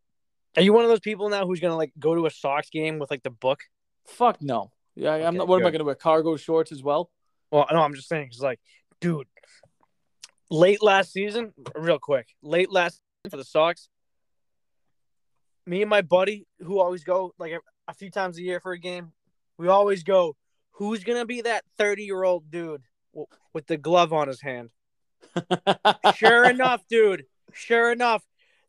Are you one of those people now who's gonna like go to a Sox game with like the book? Fuck no. Yeah, I'm not. What am I gonna wear? Cargo shorts as well. Well, no, I'm just saying, it's like, dude, late last season, real quick, late last for the Sox, me and my buddy, who always go like a, a few times a year for a game, we always go, who's gonna be that 30 year old dude with the glove on his hand? Sure enough, dude. Sure enough,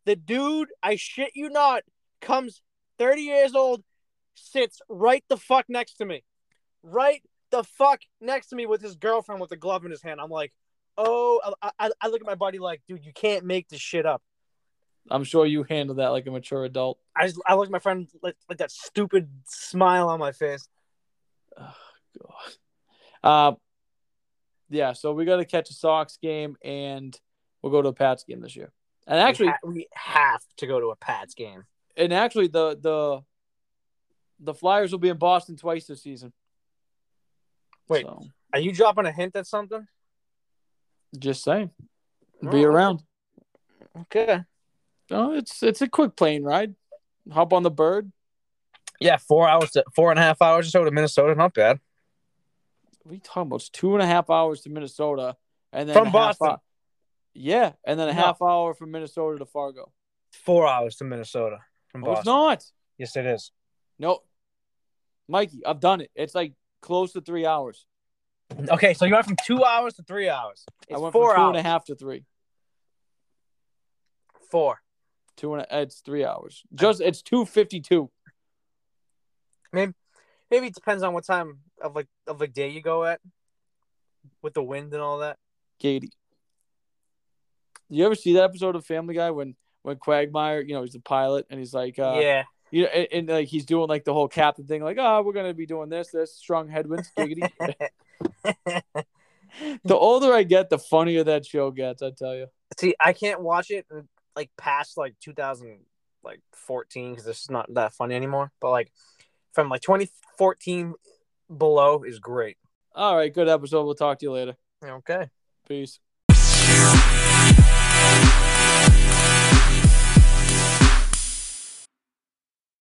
the dude, I shit you not, comes 30 years old, sits right the fuck next to me. Right the fuck next to me with his girlfriend with the glove in his hand. I'm like, oh, I, I, I look at my buddy like, dude, you can't make this shit up. I'm sure you handle that like a mature adult. I just, I look at my friend like, like that stupid smile on my face. God. Uh, yeah. So we got to catch a Sox game and we'll go to a Pats game this year. And actually, we, ha- we have to go to a Pats game. and actually the the the Flyers will be in Boston twice this season. Wait. So, Are you dropping a hint at something? just saying, Oh, be around. Okay. Oh, it's it's a quick plane ride. Hop on the bird. Yeah, four hours to four and a half hours or so to Minnesota. Not bad. What are you talking about? It's two and a half hours to Minnesota, and then From Boston. hou- yeah, and then a No. half hour from Minnesota to Fargo. Four hours to Minnesota from No, it's Boston. not. Yes, it is. No, Mikey, I've done it. It's like close to three hours. Okay, so you went from two hours to three hours. It's I went four from two hours. and a half to three. Four. Two and a, it's three hours. Just it's two fifty two. Maybe, Maybe it depends on what time of like of like day you go at, with the wind and all that. Katie. You ever see that episode of Family Guy when when Quagmire, you know, he's the pilot and he's like, uh, yeah. you know, and, and like he's doing like the whole captain thing, like, oh, we're gonna be doing this, this strong headwinds, giggity. the older I get, the funnier that show gets. I tell you. See, I can't watch it like past like 2000 like 14 because it's not that funny anymore. But like from like 2014 below is great. All right, good episode. We'll talk to you later. Okay. Peace.